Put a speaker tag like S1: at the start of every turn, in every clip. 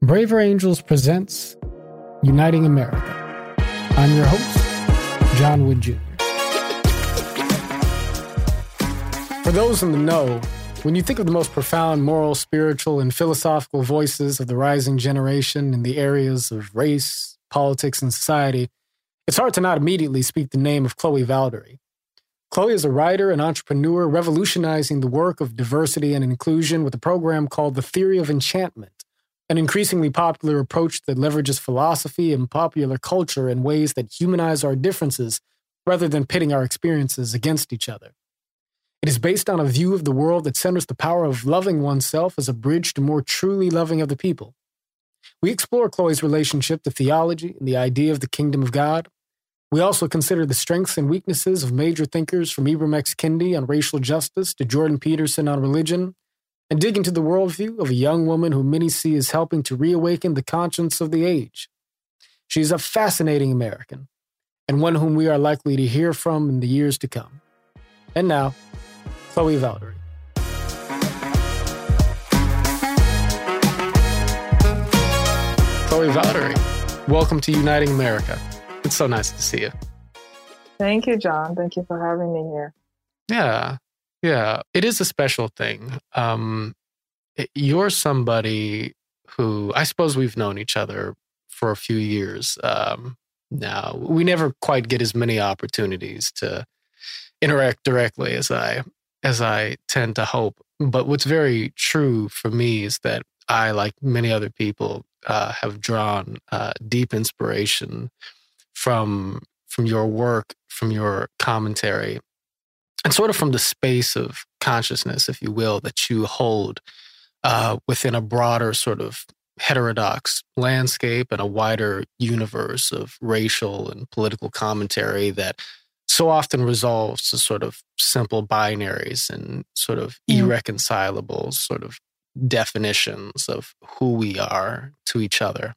S1: Braver Angels presents Uniting America. I'm your host, John Wood Jr. For those in the know, when you think of the most profound moral, spiritual, and philosophical voices of the rising generation in the areas of race, politics, and society, it's hard to not immediately speak the name of Chloe Valdary. Chloe is a writer and entrepreneur revolutionizing the work of diversity and inclusion with a program called The Theory of Enchantment an increasingly popular approach that leverages philosophy and popular culture in ways that humanize our differences rather than pitting our experiences against each other. It is based on a view of the world that centers the power of loving oneself as a bridge to more truly loving other people. We explore Chloe's relationship to theology and the idea of the kingdom of God. We also consider the strengths and weaknesses of major thinkers from Ibram X. Kendi on racial justice to Jordan Peterson on religion and dig into the worldview of a young woman who many see as helping to reawaken the conscience of the age. She's a fascinating American, and one whom we are likely to hear from in the years to come. And now, Chloe Valdary. Chloe Valdary, welcome to Uniting America. It's so nice to see you.
S2: Thank you, John. Thank you for having me here.
S1: Yeah. Yeah, it is a special thing. Um, you're somebody who I suppose we've known each other for a few years um, now. We never quite get as many opportunities to interact directly as I as I tend to hope. But what's very true for me is that I, like many other people, uh, have drawn uh, deep inspiration from from your work, from your commentary, and sort of from the space of consciousness, if you will, that you hold uh, within a broader sort of heterodox landscape and a wider universe of racial and political commentary that so often resolves to sort of simple binaries and sort of mm. irreconcilable sort of definitions of who we are to each other.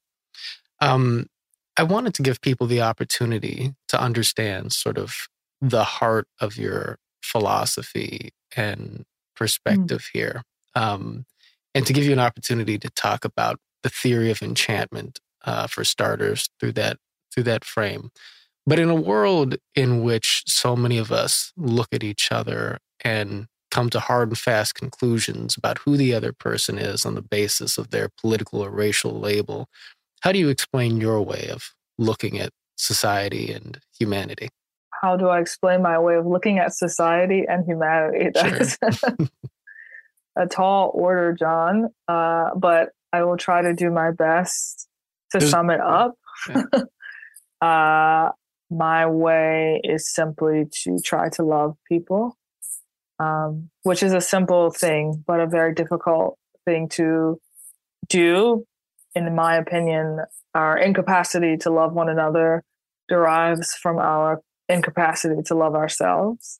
S1: Um, I wanted to give people the opportunity to understand sort of the heart of your philosophy and mm. perspective mm. here. Um, and to give you an opportunity to talk about the theory of enchantment uh, for starters through that through that frame. But in a world in which so many of us look at each other and come to hard and fast conclusions about who the other person is on the basis of their political or racial label, how do you explain your way of looking at society and humanity?
S2: How do I explain my way of looking at society and humanity? That's sure. a tall order, John. Uh, but I will try to do my best to There's, sum it up. Yeah. uh, my way is simply to try to love people, um, which is a simple thing, but a very difficult thing to do. In my opinion, our incapacity to love one another derives from our incapacity to love ourselves.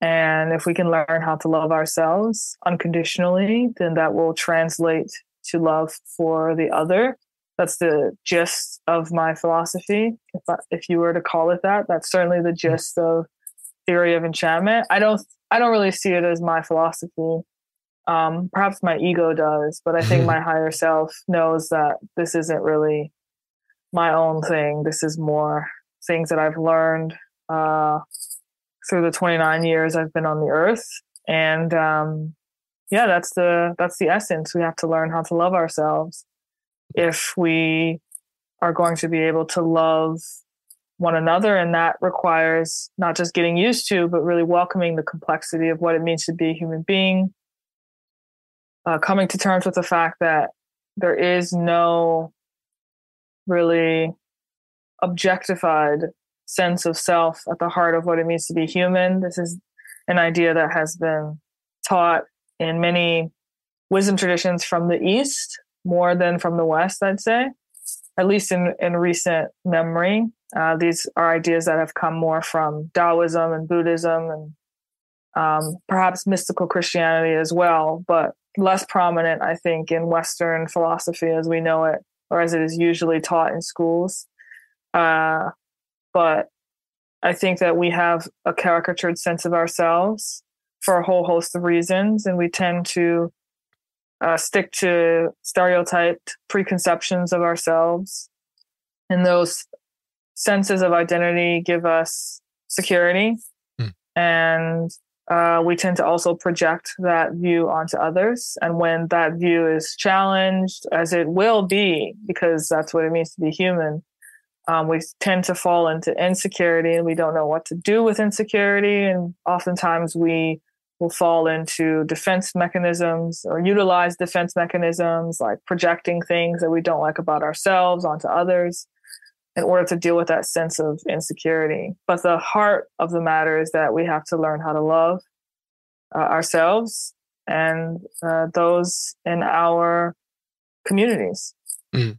S2: And if we can learn how to love ourselves unconditionally, then that will translate to love for the other. That's the gist of my philosophy. If, I, if you were to call it that, that's certainly the gist of theory of enchantment. I don't, I don't really see it as my philosophy. Um, perhaps my ego does, but I think my higher self knows that this isn't really my own thing. This is more things that I've learned uh, through the 29 years I've been on the earth. And um, yeah, that's the that's the essence. We have to learn how to love ourselves if we are going to be able to love one another and that requires not just getting used to but really welcoming the complexity of what it means to be a human being uh, coming to terms with the fact that there is no really objectified sense of self at the heart of what it means to be human. This is an idea that has been taught in many wisdom traditions from the East more than from the West, I'd say, at least in, in recent memory. Uh, these are ideas that have come more from Taoism and Buddhism and um, perhaps mystical Christianity as well, but less prominent, I think, in Western philosophy as we know it, or as it is usually taught in schools. Uh, but I think that we have a caricatured sense of ourselves for a whole host of reasons, and we tend to uh, stick to stereotyped preconceptions of ourselves. And those senses of identity give us security. Hmm. And uh, we tend to also project that view onto others. And when that view is challenged, as it will be, because that's what it means to be human, um, we tend to fall into insecurity and we don't know what to do with insecurity. And oftentimes we will fall into defense mechanisms or utilize defense mechanisms like projecting things that we don't like about ourselves onto others in order to deal with that sense of insecurity. But the heart of the matter is that we have to learn how to love uh, ourselves and uh, those in our communities.
S1: Mm.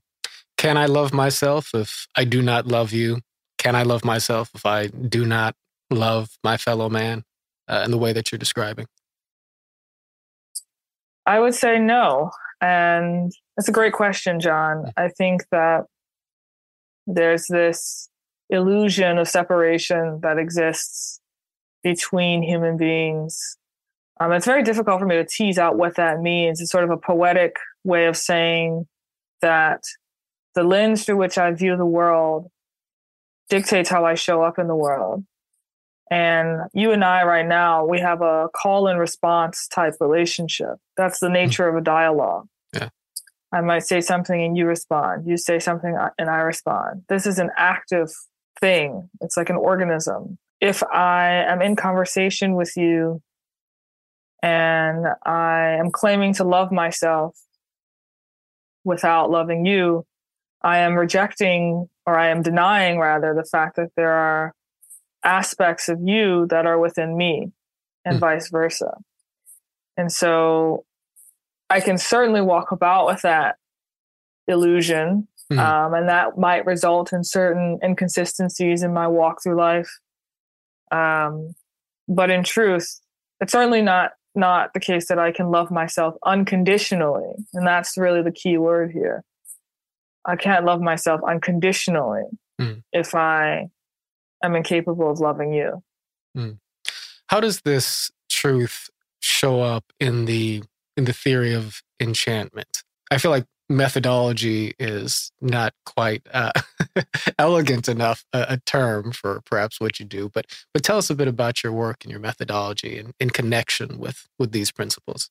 S1: Can I love myself if I do not love you? Can I love myself if I do not love my fellow man? uh, in the way that you're describing?
S2: I would say no. And that's a great question, John. I think that there's this illusion of separation that exists between human beings. Um, it's very difficult for me to tease out what that means. It's sort of a poetic way of saying that the lens through which I view the world dictates how I show up in the world. And you and I, right now, we have a call and response type relationship. That's the hmm. nature of a dialogue.
S1: Yeah.
S2: I might say something and you respond. You say something and I respond. This is an active thing, it's like an organism. If I am in conversation with you and I am claiming to love myself without loving you, I am rejecting or I am denying rather the fact that there are aspects of you that are within me and mm. vice versa. And so I can certainly walk about with that illusion. Mm. Um, and that might result in certain inconsistencies in my walk through life. Um, but in truth, it's certainly not not the case that I can love myself unconditionally. And that's really the key word here. I can't love myself unconditionally mm. if I I'm incapable of loving you. Mm.
S1: How does this truth show up in the in the theory of enchantment? I feel like methodology is not quite uh, elegant enough a, a, term for perhaps what you do, but but tell us a bit about your work and your methodology and in connection with with these principles.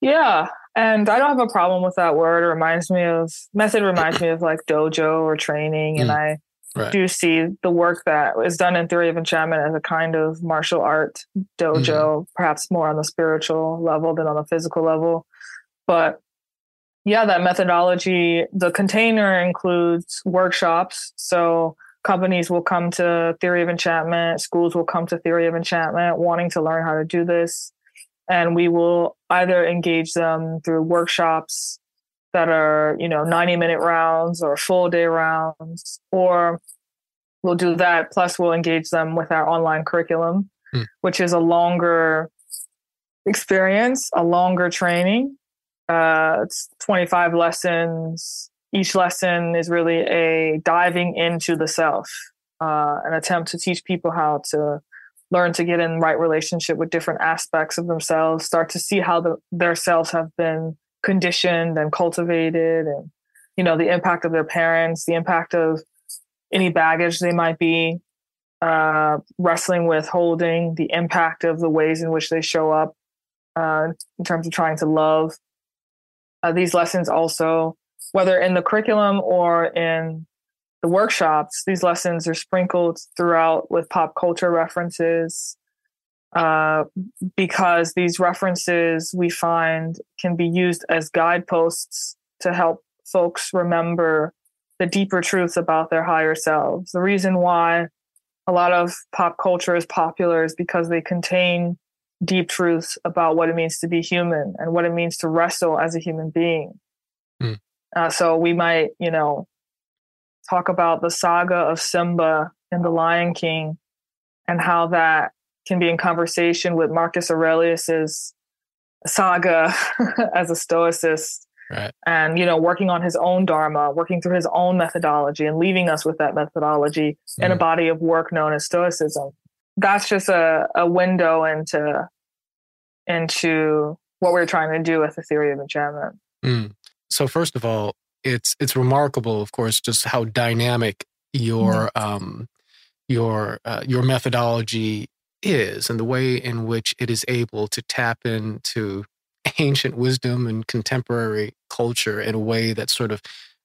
S2: Yeah, and I don't have a problem with that word. It reminds me of method reminds me of like dojo or training, and mm. I right. do see the work that is done in theory of enchantment as a kind of martial art dojo, mm-hmm. perhaps more on the spiritual level than on the physical level. But yeah, that methodology, the container includes workshops. So companies will come to theory of enchantment, schools will come to theory of enchantment wanting to learn how to do this. And we will either engage them through workshops that are, you know, 90 minute rounds or full day rounds, or we'll do that. Plus, we'll engage them with our online curriculum, hmm. which is a longer experience, a longer training. Uh, it's 25 lessons. Each lesson is really a diving into the self, uh, an attempt to teach people how to learn to get in right relationship with different aspects of themselves, start to see how the, their selves have been conditioned and cultivated and you know the impact of their parents the impact of any baggage they might be uh, wrestling with holding the impact of the ways in which they show up uh, in terms of trying to love. Uh, these lessons also whether in the curriculum or in the workshops these lessons are sprinkled throughout with pop culture references uh, because these references we find can be used as guideposts to help folks remember the deeper truths about their higher selves. The reason why a lot of pop culture is popular is because they contain deep truths about what it means to be human and what it means to wrestle as a human being. Mm. Uh, so we might, you know, talk about the saga of Simba in The Lion King and how that can be in conversation with Marcus Aurelius's saga as a stoicist.
S1: Right.
S2: And, you know, working on his own Dharma, working through his own methodology and leaving us with that methodology mm. in a mm. body of work known as Stoicism. That's just a, a window into into what we're trying to do with the theory of enchantment.
S1: Mm. So first of all, it's it's remarkable, of course, just how dynamic your mm-hmm. um, your uh, your methodology is, and the way in which it is able to tap into ancient wisdom and contemporary culture in a way that sort of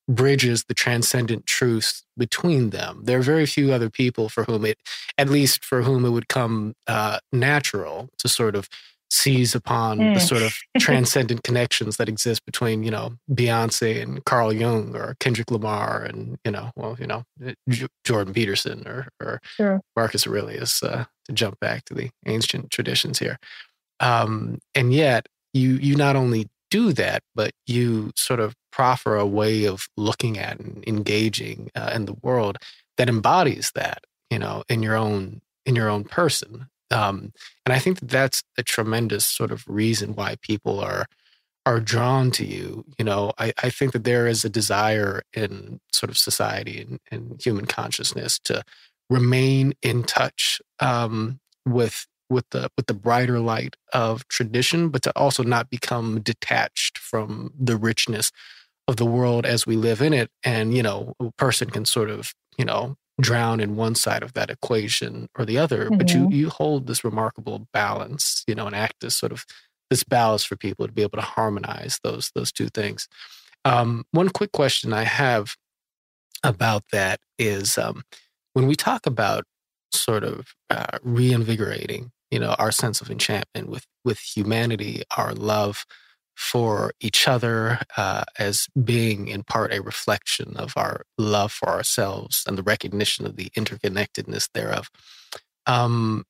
S1: bridges the transcendent truths between them. There are very few other people for whom it, at least for whom it would come uh, natural to sort of seize upon mm. the sort of transcendent connections that exist between, you know, Beyonce and Carl Jung or Kendrick Lamar and, you know, well, you know, J- Jordan Peterson or, or sure. Marcus Aurelius, uh, to jump back to the ancient traditions here. Um, and yet you, you not only do that, but you sort of proffer a way of looking at and engaging uh, in the world that embodies that, you know, in your own in your own person. Um, and I think that that's a tremendous sort of reason why people are are drawn to you. You know, I, I think that there is a desire in sort of society and, and human consciousness to remain in touch um, with with the with the brighter light of tradition, but to also not become detached from the richness of the world as we live in it. And you know, a person can sort of you know drown in one side of that equation or the other, mm-hmm. but you mm-hmm. you hold this remarkable balance, you know, and act as sort of this balance for people to be able to harmonize those those two things. Um, one quick question I have about that is um, when we talk about sort of uh, reinvigorating you know our sense of enchantment with with humanity our love for each other uh, as being in part a reflection of our love for ourselves and the recognition of the interconnectedness thereof. Um,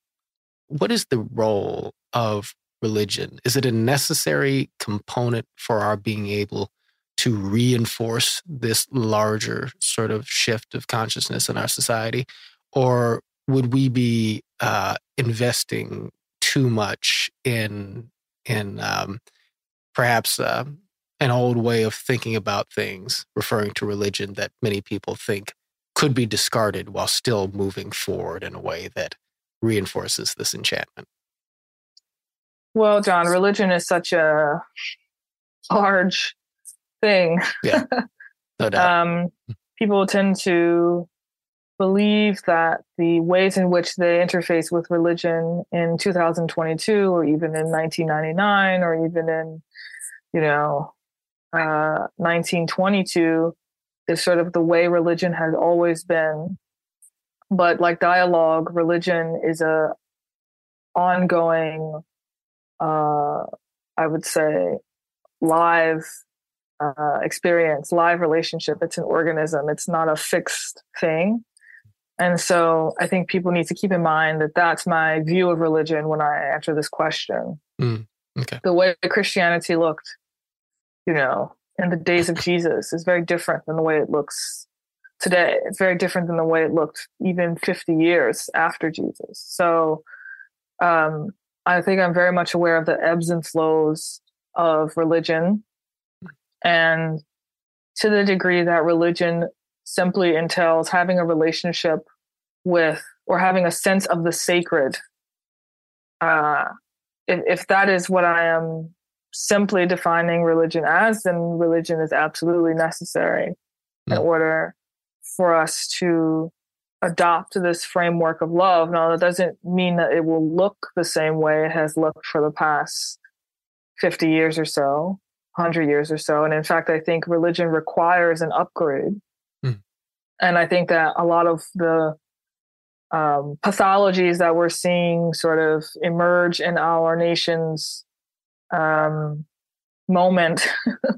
S1: what is the role of religion? Is it a necessary component for our being able to reinforce this larger sort of shift of consciousness in our society? Or would we be uh, investing too much in in um, perhaps uh, an old way of thinking about things, referring to religion that many people think could be discarded while still moving forward in a way that reinforces this enchantment?
S2: Well, John, religion is such a large thing.
S1: Yeah, no doubt. um,
S2: people tend to believe that the ways in which they interface with religion in 2022 or even in 1999 or even in you know uh, 1922 is sort of the way religion has always been but like dialogue religion is a ongoing uh, i would say live uh, experience live relationship it's an organism it's not a fixed thing and so I think people need to keep in mind that that's my view of religion when I answer this question.
S1: Mm, okay.
S2: The way Christianity looked, you know, in the days of Jesus is very different than the way it looks today. It's very different than the way it looked even 50 years after Jesus. So um, I think I'm very much aware of the ebbs and flows of religion. And to the degree that religion simply entails having a relationship with or having a sense of the sacred. Uh, if, if that is what I am simply defining religion as, then religion is absolutely necessary in mm. order for us to adopt this framework of love. Now, that doesn't mean that it will look the same way it has looked for the past 50 years or so, 100 years or so. And in fact, I think religion requires an upgrade and I think that a lot of the um, pathologies that we're seeing sort of emerge in our nation's um, moment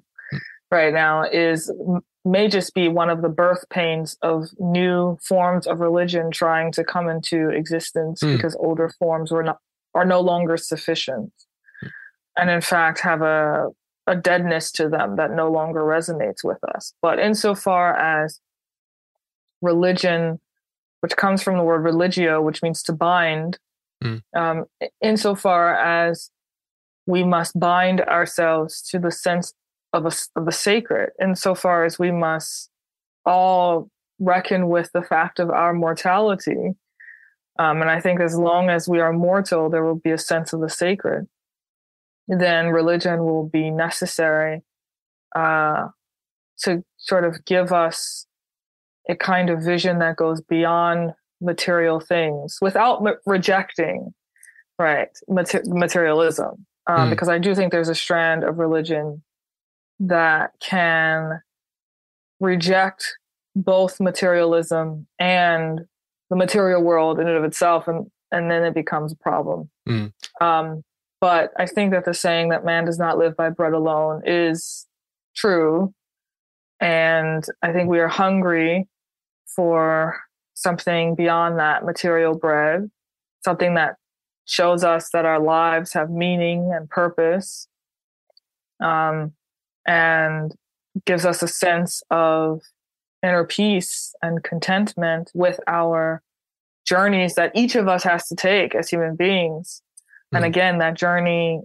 S2: right now is may just be one of the birth pains of new forms of religion trying to come into existence mm. because older forms were not are no longer sufficient mm. and in fact have a a deadness to them that no longer resonates with us but insofar as religion, which comes from the word religio, which means to bind, mm. um, insofar as we must bind ourselves to the sense of, a, of the sacred, insofar as we must all reckon with the fact of our mortality. Um, and I think as long as we are mortal, there will be a sense of the sacred. then religion will be necessary uh, to sort of give us a kind of vision that goes beyond material things without m- rejecting right mater- materialism um, mm. because i do think there's a strand of religion that can reject both materialism and the material world in and of itself and and then it becomes a problem mm. um, but i think that the saying that man does not live by bread alone is true and i think we are hungry for something beyond that material bread something that shows us that our lives have meaning and purpose um, and gives us a sense of inner peace and contentment with our journeys that each of us has to take as human beings. Mm. And again, that journey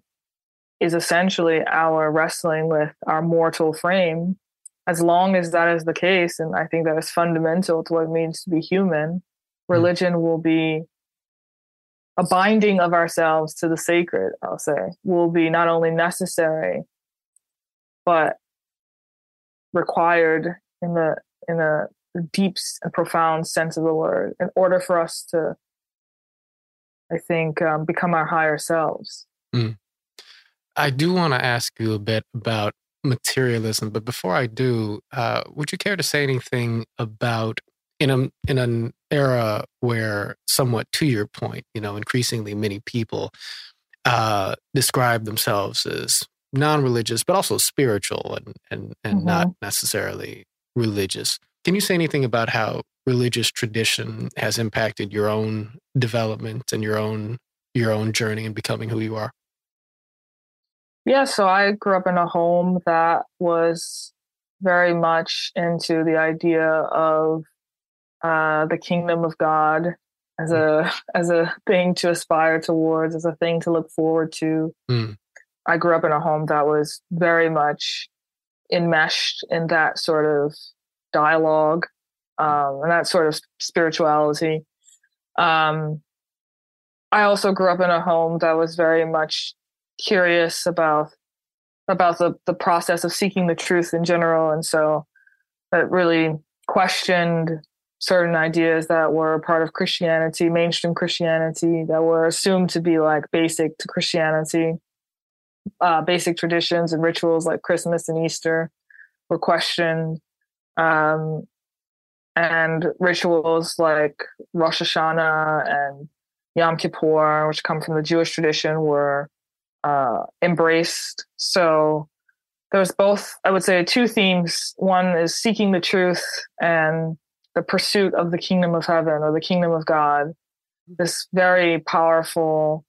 S2: is essentially our wrestling with our mortal frame. As long as that is the case, and I think that is fundamental to what it means to be human, mm. religion will be a binding of ourselves to the sacred, I'll say, will be not only necessary, but required in the in a deep and profound sense of the word in order for us to i think um, become our higher selves mm.
S1: i do want to ask you a bit about materialism but before i do uh, would you care to say anything about in a in an era where somewhat to your point you know increasingly many people uh, describe themselves as non-religious but also spiritual and and, and mm-hmm. not necessarily religious can you say anything about how religious tradition has impacted your own development and your own your own journey in becoming who you are?
S2: Yeah, so I grew up in a home that was very much into the idea of uh, the kingdom of God as a as a thing to aspire towards, as a thing to look forward to. Mm. I grew up in a home that was very much enmeshed in that sort of dialogue um, and that sort of spirituality. Um, I also grew up in a home that was very much curious about about the the process of seeking the truth in general, and so that really questioned certain ideas that were part of Christianity, mainstream Christianity, that were assumed to be like basic to Christianity. Uh, basic traditions and rituals like Christmas and Easter were questioned um, and rituals like Rosh Hashanah and Yom Kippur, which come from the Jewish tradition, were uh, embraced. So there's both, I would say, two themes. One is seeking the truth and the pursuit of the kingdom of heaven or the kingdom of God. This very powerful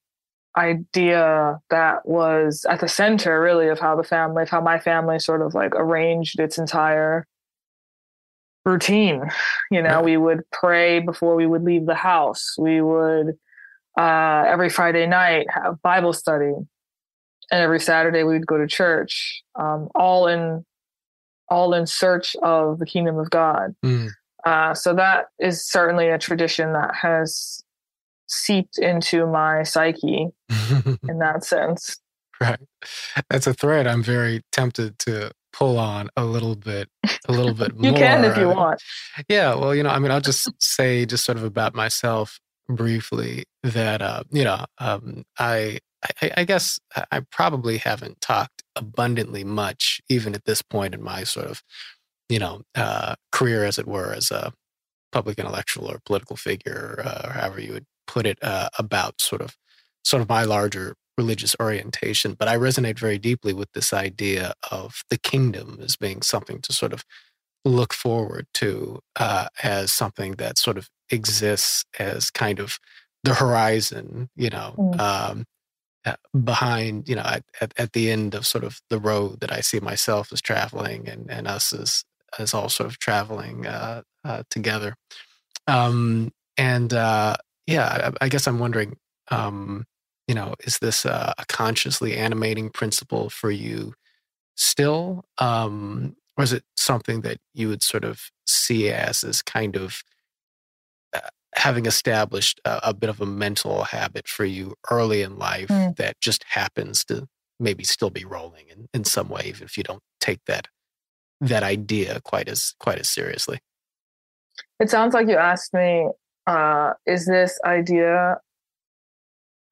S2: idea that was at the center, really, of how the family, of how my family sort of like arranged its entire routine. You know, we would pray before we would leave the house. We would uh, every Friday night have Bible study, and every Saturday we would go to church. Um, all in all in search of the kingdom of God. Mm. Uh, so that is certainly a tradition that has seeped into my psyche in that sense.
S1: Right. That's a thread I'm very tempted to pull on a little bit, a little bit
S2: you
S1: more.
S2: You can if you want.
S1: Yeah. Well, you know, I mean, I'll just say just sort of about myself briefly that, uh, you know, um, I, I, I guess I probably haven't talked abundantly much, even at this point in my sort of, you know, uh, career, as it were, as a public intellectual or political figure, uh, or however you would put it, uh, about sort of, sort of my larger religious orientation, but I resonate very deeply with this idea of the kingdom as being something to sort of look forward to uh, as something that sort of exists as kind of the horizon, you know, mm. um, uh, behind, you know, at, at, at, the end of sort of the road that I see myself as traveling and, and us as, as all sort of traveling uh, uh together. Um, and uh, yeah, I, I, guess I'm wondering, um, you know, is this a, a consciously animating principle for you still? Um, or is it something that you would sort of see as as kind of uh, having established a, a, bit of a mental habit for you early in life mm. that just happens to maybe still be rolling in, in some way, even if you don't take that that idea quite as quite as seriously.
S2: It sounds like you asked me, uh, is this idea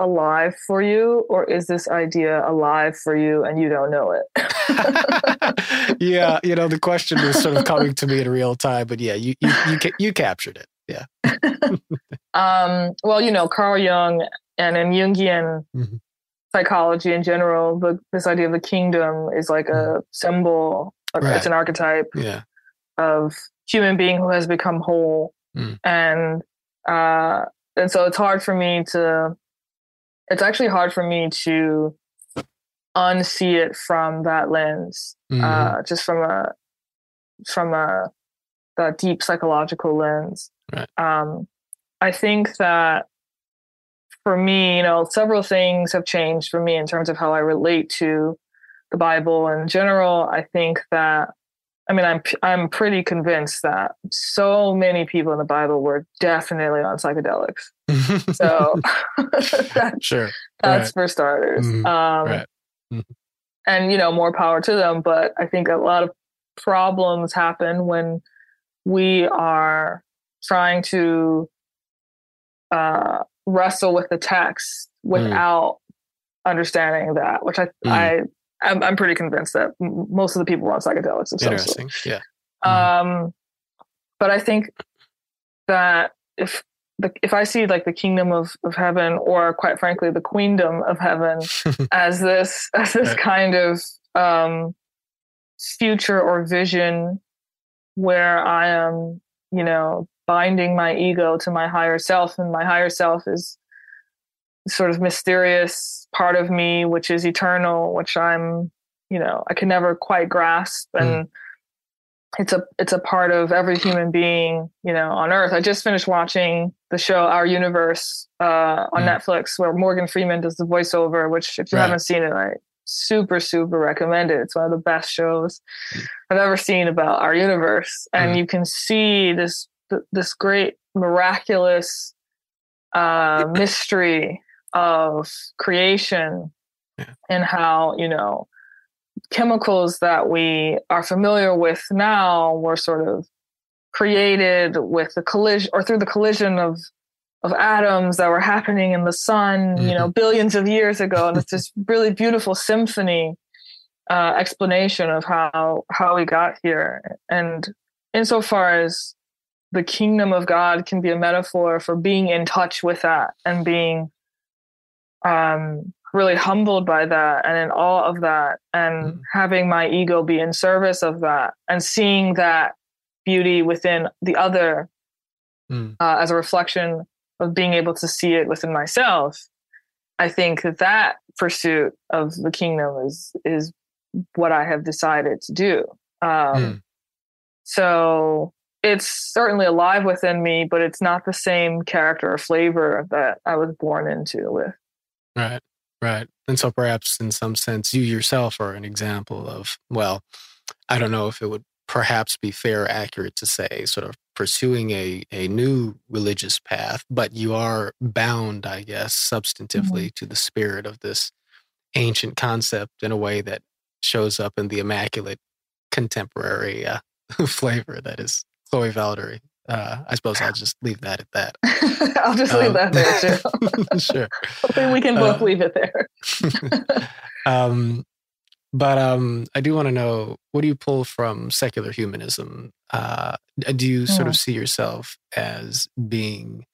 S2: alive for you or is this idea alive for you and you don't know
S1: it yeah you know the question is sort of coming to me in real time but yeah you you you, you captured it yeah
S2: um, well you know carl jung and in jungian mm-hmm. psychology in general the, this idea of the kingdom is like a mm-hmm. symbol right. it's an archetype
S1: yeah.
S2: of human being who has become whole mm. and uh, and so it's hard for me to it's actually hard for me to unsee it from that lens, mm-hmm. uh, just from a from a that deep psychological lens.
S1: Right.
S2: Um, I think that for me, you know, several things have changed for me in terms of how I relate to the Bible in general. I think that I mean, I'm I'm pretty convinced that so many people in the Bible were definitely on psychedelics. so
S1: that, sure,
S2: that's right. for starters. Mm-hmm. Um, right. mm-hmm. And you know, more power to them. But I think a lot of problems happen when we are trying to uh, wrestle with the text mm. without mm. understanding that, which I mm. I I'm, I'm pretty convinced that most of the people on psychedelics of some
S1: sort. Yeah.
S2: Mm-hmm. Um, but I think that if the, if I see like the kingdom of, of heaven, or quite frankly, the queendom of heaven, as this as this right. kind of um, future or vision where I am, you know, binding my ego to my higher self, and my higher self is sort of mysterious part of me, which is eternal, which I'm, you know, I can never quite grasp. Hmm. And mm. it's a it's a part of every human being, you know, on earth. I just finished watching the show Our Universe uh, on mm. Netflix, where Morgan Freeman does the voiceover. Which, if you right. haven't seen it, I super super recommend it. It's one of the best shows mm. I've ever seen about our universe, and hmm. you can see this this great miraculous uh, mystery of creation yeah. and how you know chemicals that we are familiar with now were sort of created with the collision or through the collision of of atoms that were happening in the sun mm-hmm. you know mm-hmm. billions of years ago and it's this really beautiful symphony uh, explanation of how how we got here and insofar as the kingdom of god can be a metaphor for being in touch with that and being um, really humbled by that and in awe of that and mm. having my ego be in service of that and seeing that beauty within the other mm. uh, as a reflection of being able to see it within myself i think that that pursuit of the kingdom is is what i have decided to do um, mm. so it's certainly alive within me but it's not the same character or flavor that i was born into with
S1: Right, right. And so perhaps in some sense, you yourself are an example of, well, I don't know if it would perhaps be fair, accurate to say, sort of pursuing a, a new religious path, but you are bound, I guess, substantively mm-hmm. to the spirit of this ancient concept in a way that shows up in the immaculate contemporary uh, flavor that is Chloe Valdary uh, I suppose I'll just leave that at that.
S2: I'll just leave um, that there
S1: too. sure.
S2: Hopefully we can both uh, leave it there.
S1: um, but um, I do want to know what do you pull from secular humanism? Uh, do you sort of see yourself as being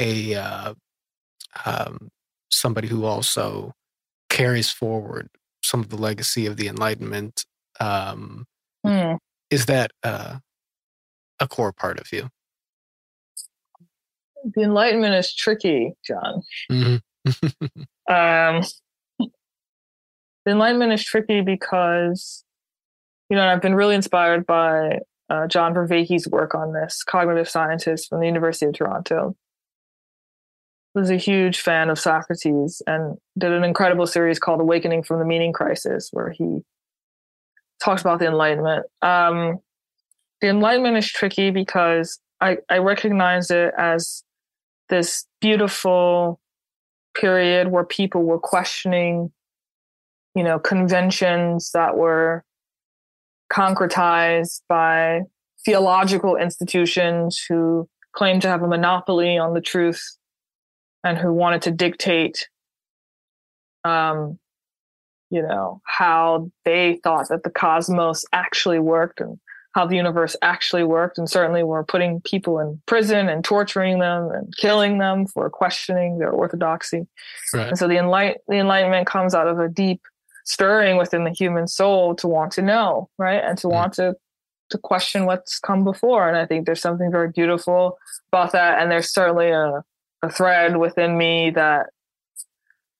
S1: a uh, um, somebody who also carries forward some of the legacy of the Enlightenment? Um, mm. Is that uh, a core part of you?
S2: The Enlightenment is tricky, John. Mm-hmm. um, the Enlightenment is tricky because, you know, I've been really inspired by uh, John Vervaeke's work on this, cognitive scientist from the University of Toronto. Was a huge fan of Socrates and did an incredible series called Awakening from the Meaning Crisis, where he talks about the Enlightenment. Um, the Enlightenment is tricky because I, I recognize it as this beautiful period where people were questioning you know, conventions that were concretized by theological institutions who claimed to have a monopoly on the truth and who wanted to dictate um, you know how they thought that the cosmos actually worked and how the universe actually worked. And certainly were putting people in prison and torturing them and killing them for questioning their orthodoxy. Right. and so the, enlight- the enlightenment comes out of a deep stirring within the human soul to want to know right? And to mm. want to to question what's come before. And i think there's something very beautiful about that. And there's certainly a, a thread within me that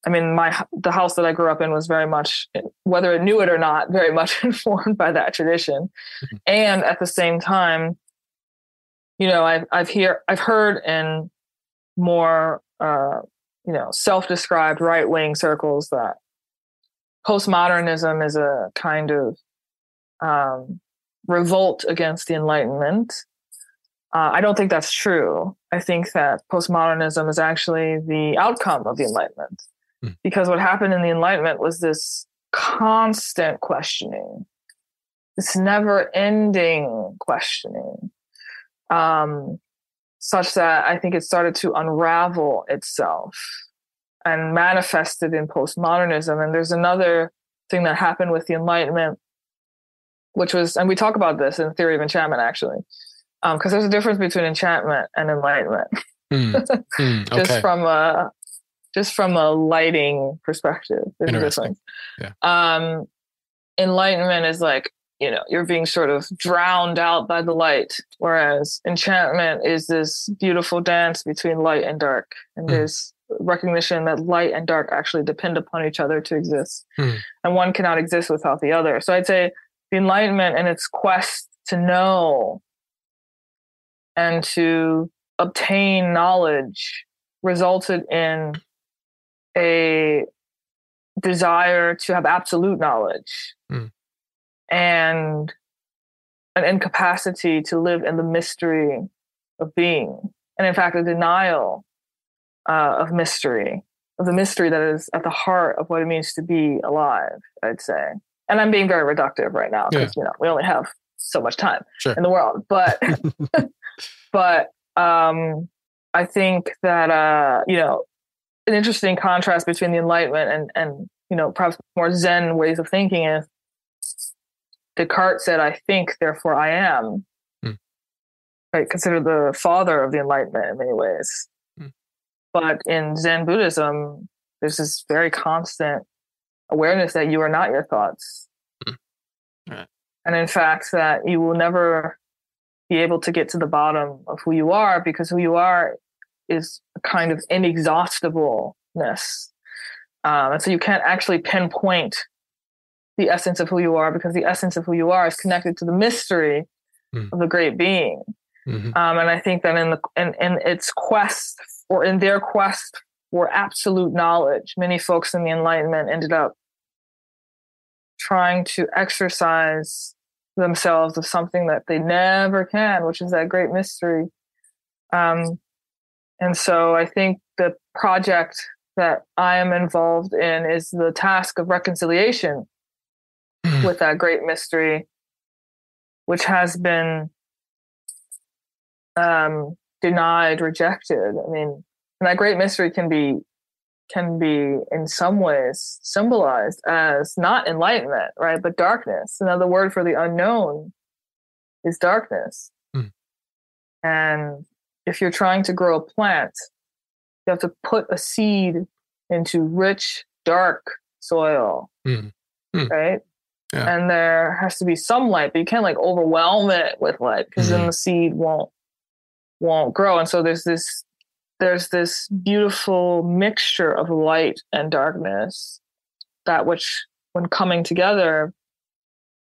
S2: I mean, my the house that I grew up in was very much, whether it knew it or not, very much informed by that tradition. Mm-hmm. And at the same time, you know, I've I've hear I've heard in more uh, you know self-described right-wing circles that postmodernism is a kind of um, revolt against the Enlightenment. Uh, I don't think that's true. I think that postmodernism is actually the outcome of the Enlightenment. Hmm. Because what happened in the Enlightenment was this constant questioning, this never ending questioning, um, such that I think it started to unravel itself and manifested in postmodernism. And there's another thing that happened with the Enlightenment, which was, and we talk about this in Theory of Enchantment actually, because um, there's a difference between enchantment and enlightenment. Mm. Mm, okay. Just from a just from a lighting perspective. There's a difference. Yeah. Um, enlightenment is like, you know, you're being sort of drowned out by the light, whereas enchantment is this beautiful dance between light and dark. And mm. there's recognition that light and dark actually depend upon each other to exist. Mm. And one cannot exist without the other. So I'd say the enlightenment and its quest to know and to obtain knowledge resulted in desire to have absolute knowledge mm. and an incapacity to live in the mystery of being. And in fact, a denial uh, of mystery, of the mystery that is at the heart of what it means to be alive, I'd say. And I'm being very reductive right now because, yeah. you know, we only have so much time sure. in the world. But, but, um, I think that, uh, you know, an interesting contrast between the Enlightenment and and you know perhaps more Zen ways of thinking is Descartes said, "I think, therefore I am." Hmm. Right, considered the father of the Enlightenment in many ways. Hmm. But in Zen Buddhism, there's this very constant awareness that you are not your thoughts, hmm. right. and in fact that you will never be able to get to the bottom of who you are because who you are is a kind of inexhaustibleness. Um, and so you can't actually pinpoint the essence of who you are because the essence of who you are is connected to the mystery mm. of the great being. Mm-hmm. Um, and I think that in the in, in its quest or in their quest for absolute knowledge, many folks in the Enlightenment ended up trying to exercise themselves of something that they never can, which is that great mystery. Um, and so I think the project that I am involved in is the task of reconciliation mm. with that great mystery, which has been um, denied, rejected. I mean, that great mystery can be can be in some ways symbolized as not enlightenment, right, but darkness. Another word for the unknown is darkness. Mm. And if you're trying to grow a plant, you have to put a seed into rich, dark soil, mm. Mm. right? Yeah. And there has to be some light, but you can't like overwhelm it with light because mm. then the seed won't won't grow. And so there's this there's this beautiful mixture of light and darkness that which when coming together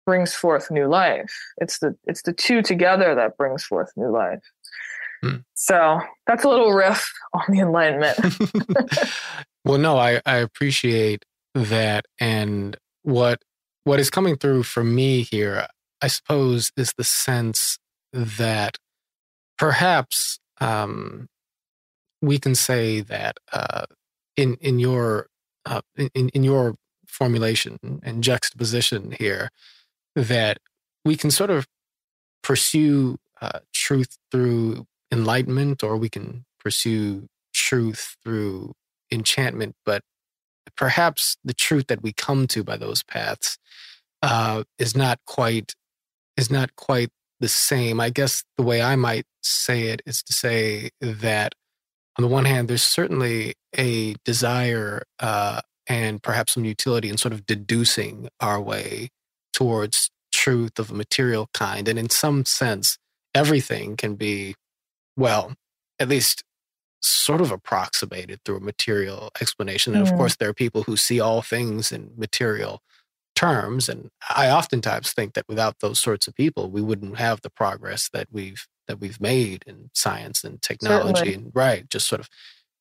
S2: brings forth new life. It's the it's the two together that brings forth new life. Hmm. So that's a little riff on the Enlightenment.
S1: well, no, I, I appreciate that. And what what is coming through for me here, I suppose, is the sense that perhaps um, we can say that uh, in in your uh, in in your formulation and juxtaposition here that we can sort of pursue uh, truth through enlightenment or we can pursue truth through enchantment, but perhaps the truth that we come to by those paths uh, is not quite is not quite the same. I guess the way I might say it is to say that on the one hand, there's certainly a desire uh, and perhaps some utility in sort of deducing our way towards truth of a material kind. And in some sense, everything can be, well, at least sort of approximated through a material explanation. And of course, there are people who see all things in material terms. And I oftentimes think that without those sorts of people, we wouldn't have the progress that we've that we've made in science and technology Certainly. and right, just sort of,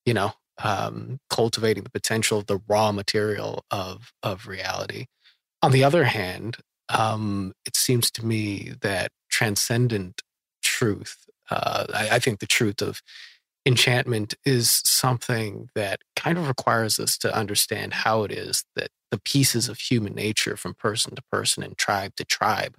S1: you know, um, cultivating the potential of the raw material of of reality. On the other hand, um, it seems to me that transcendent truth, uh, I, I think the truth of enchantment is something that kind of requires us to understand how it is that the pieces of human nature from person to person and tribe to tribe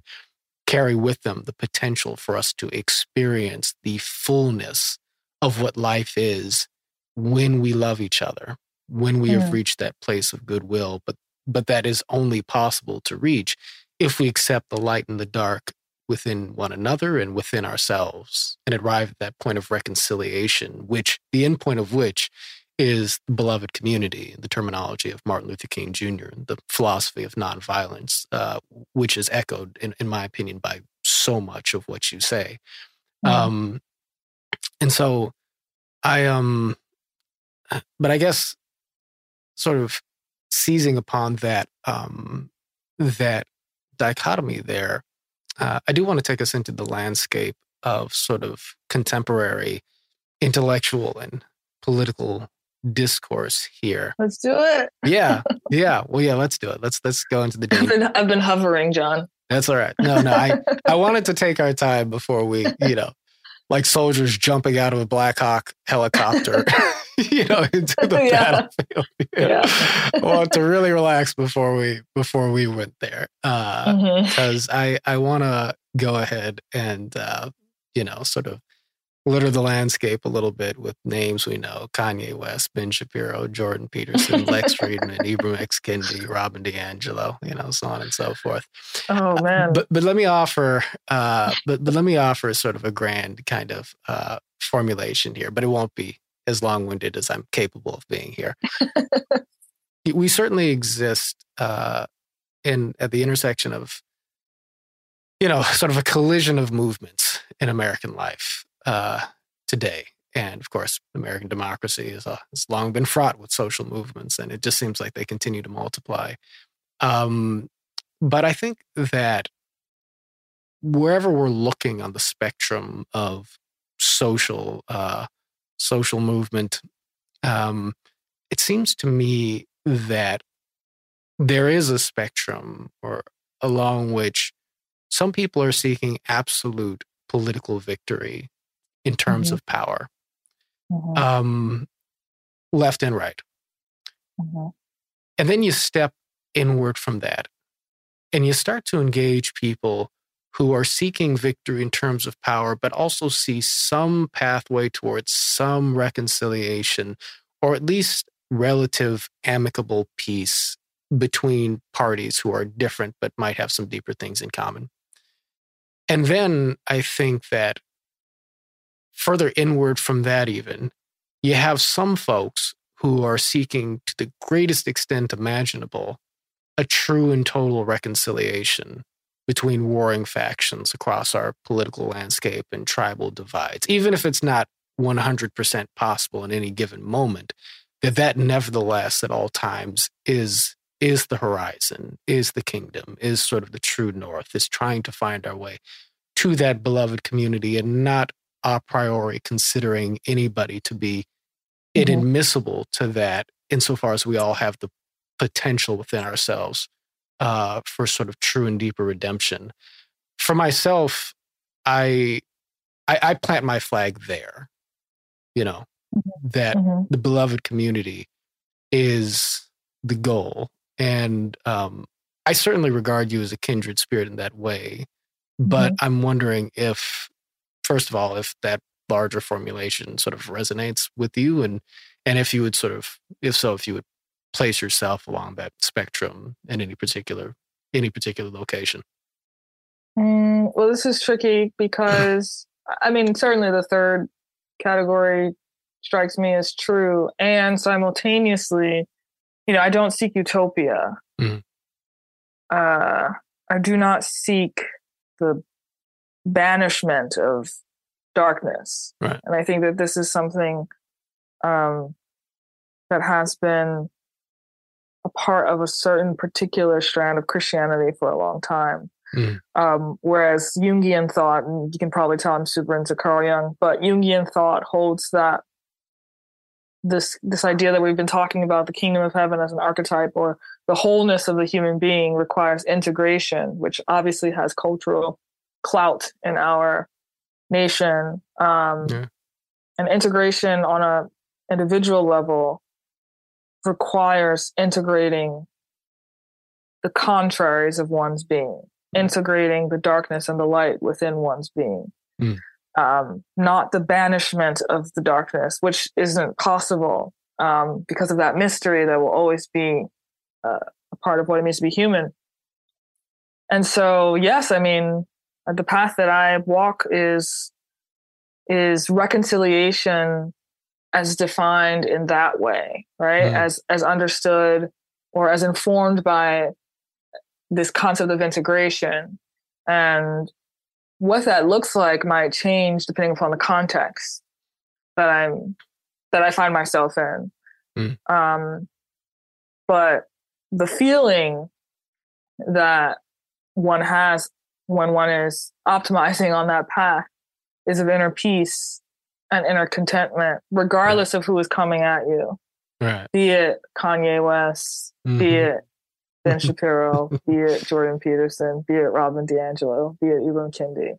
S1: carry with them the potential for us to experience the fullness of what life is when we love each other when we have reached that place of goodwill but but that is only possible to reach if we accept the light and the dark within one another and within ourselves and arrive at that point of reconciliation, which the end point of which is the beloved community, the terminology of Martin Luther King Jr., and the philosophy of nonviolence, uh, which is echoed, in, in, my opinion, by so much of what you say. Mm. Um, and so I, um, but I guess sort of seizing upon that, um, that dichotomy there, uh, I do want to take us into the landscape of sort of contemporary intellectual and political discourse here.
S2: Let's do it.
S1: yeah, yeah. Well, yeah. Let's do it. Let's let's go into the.
S2: I've been, I've been hovering, John.
S1: That's all right. No, no. I I wanted to take our time before we, you know, like soldiers jumping out of a Black Hawk helicopter, you know, into the yeah. battlefield. Yeah. I want to really relax before we before we went there, because uh, mm-hmm. I I want to go ahead and uh, you know sort of litter the landscape a little bit with names we know Kanye West, Ben Shapiro, Jordan Peterson, Lex Fridman, Ibram X. Kendi, Robin DiAngelo, you know, so on and so forth.
S2: Oh uh, man.
S1: Uh, but but let me offer uh but but let me offer sort of a grand kind of uh formulation here, but it won't be as long-winded as I'm capable of being here. we certainly exist uh in at the intersection of you know, sort of a collision of movements in American life uh, today. And of course, American democracy uh, has long been fraught with social movements, and it just seems like they continue to multiply. Um, but I think that wherever we're looking on the spectrum of social uh, social movement, um, it seems to me that there is a spectrum or along which some people are seeking absolute political victory in terms mm-hmm. of power, mm-hmm. um, left and right. Mm-hmm. And then you step inward from that and you start to engage people who are seeking victory in terms of power, but also see some pathway towards some reconciliation or at least relative amicable peace between parties who are different but might have some deeper things in common. And then I think that further inward from that, even, you have some folks who are seeking to the greatest extent imaginable a true and total reconciliation between warring factions across our political landscape and tribal divides, even if it's not 100% possible in any given moment, that that nevertheless at all times is is the horizon, is the kingdom, is sort of the true north, is trying to find our way to that beloved community and not a priori considering anybody to be mm-hmm. inadmissible to that insofar as we all have the potential within ourselves uh, for sort of true and deeper redemption. For myself, I, I, I plant my flag there. You know mm-hmm. that mm-hmm. the beloved community is the goal, and um, I certainly regard you as a kindred spirit in that way. But mm-hmm. I'm wondering if, first of all, if that larger formulation sort of resonates with you, and and if you would sort of, if so, if you would place yourself along that spectrum in any particular any particular location.
S2: Mm, well, this is tricky because I mean, certainly the third category strikes me as true, and simultaneously, you know, I don't seek utopia. Mm. Uh, I do not seek the banishment of darkness,
S1: right.
S2: and I think that this is something um, that has been a part of a certain particular strand of Christianity for a long time. Mm. Um, whereas Jungian thought, and you can probably tell I'm super into Carl Jung, but Jungian thought holds that this this idea that we've been talking about the kingdom of heaven as an archetype or the wholeness of the human being requires integration, which obviously has cultural clout in our nation. Um, yeah. And integration on a individual level requires integrating the contraries of one's being, mm. integrating the darkness and the light within one's being. Mm. Um, not the banishment of the darkness, which isn't possible um, because of that mystery that will always be uh, a part of what it means to be human. And so, yes, I mean, the path that I walk is is reconciliation as defined in that way, right? Mm. As as understood or as informed by this concept of integration. And what that looks like might change depending upon the context that I'm that I find myself in. Mm. Um, but the feeling that one has when one is optimizing on that path is of inner peace and inner contentment, regardless right. of who is coming at you.
S1: Right.
S2: Be it Kanye West, mm-hmm. be it Ben Shapiro, be it Jordan Peterson, be it Robin DiAngelo, be it Ibram Kendi.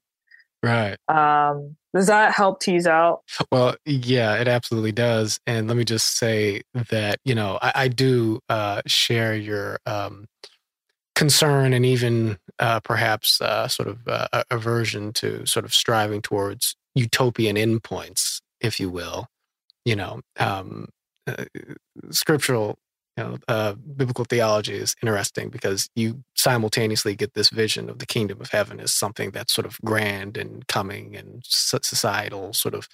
S1: Right.
S2: Um, does that help tease out?
S1: Well, yeah, it absolutely does. And let me just say that, you know, I, I do uh, share your um, concern and even uh, perhaps uh, sort of uh, aversion to sort of striving towards utopian endpoints, if you will. You know, um, uh, scriptural, you know, uh, biblical theology is interesting because you simultaneously get this vision of the kingdom of heaven as something that's sort of grand and coming and societal sort of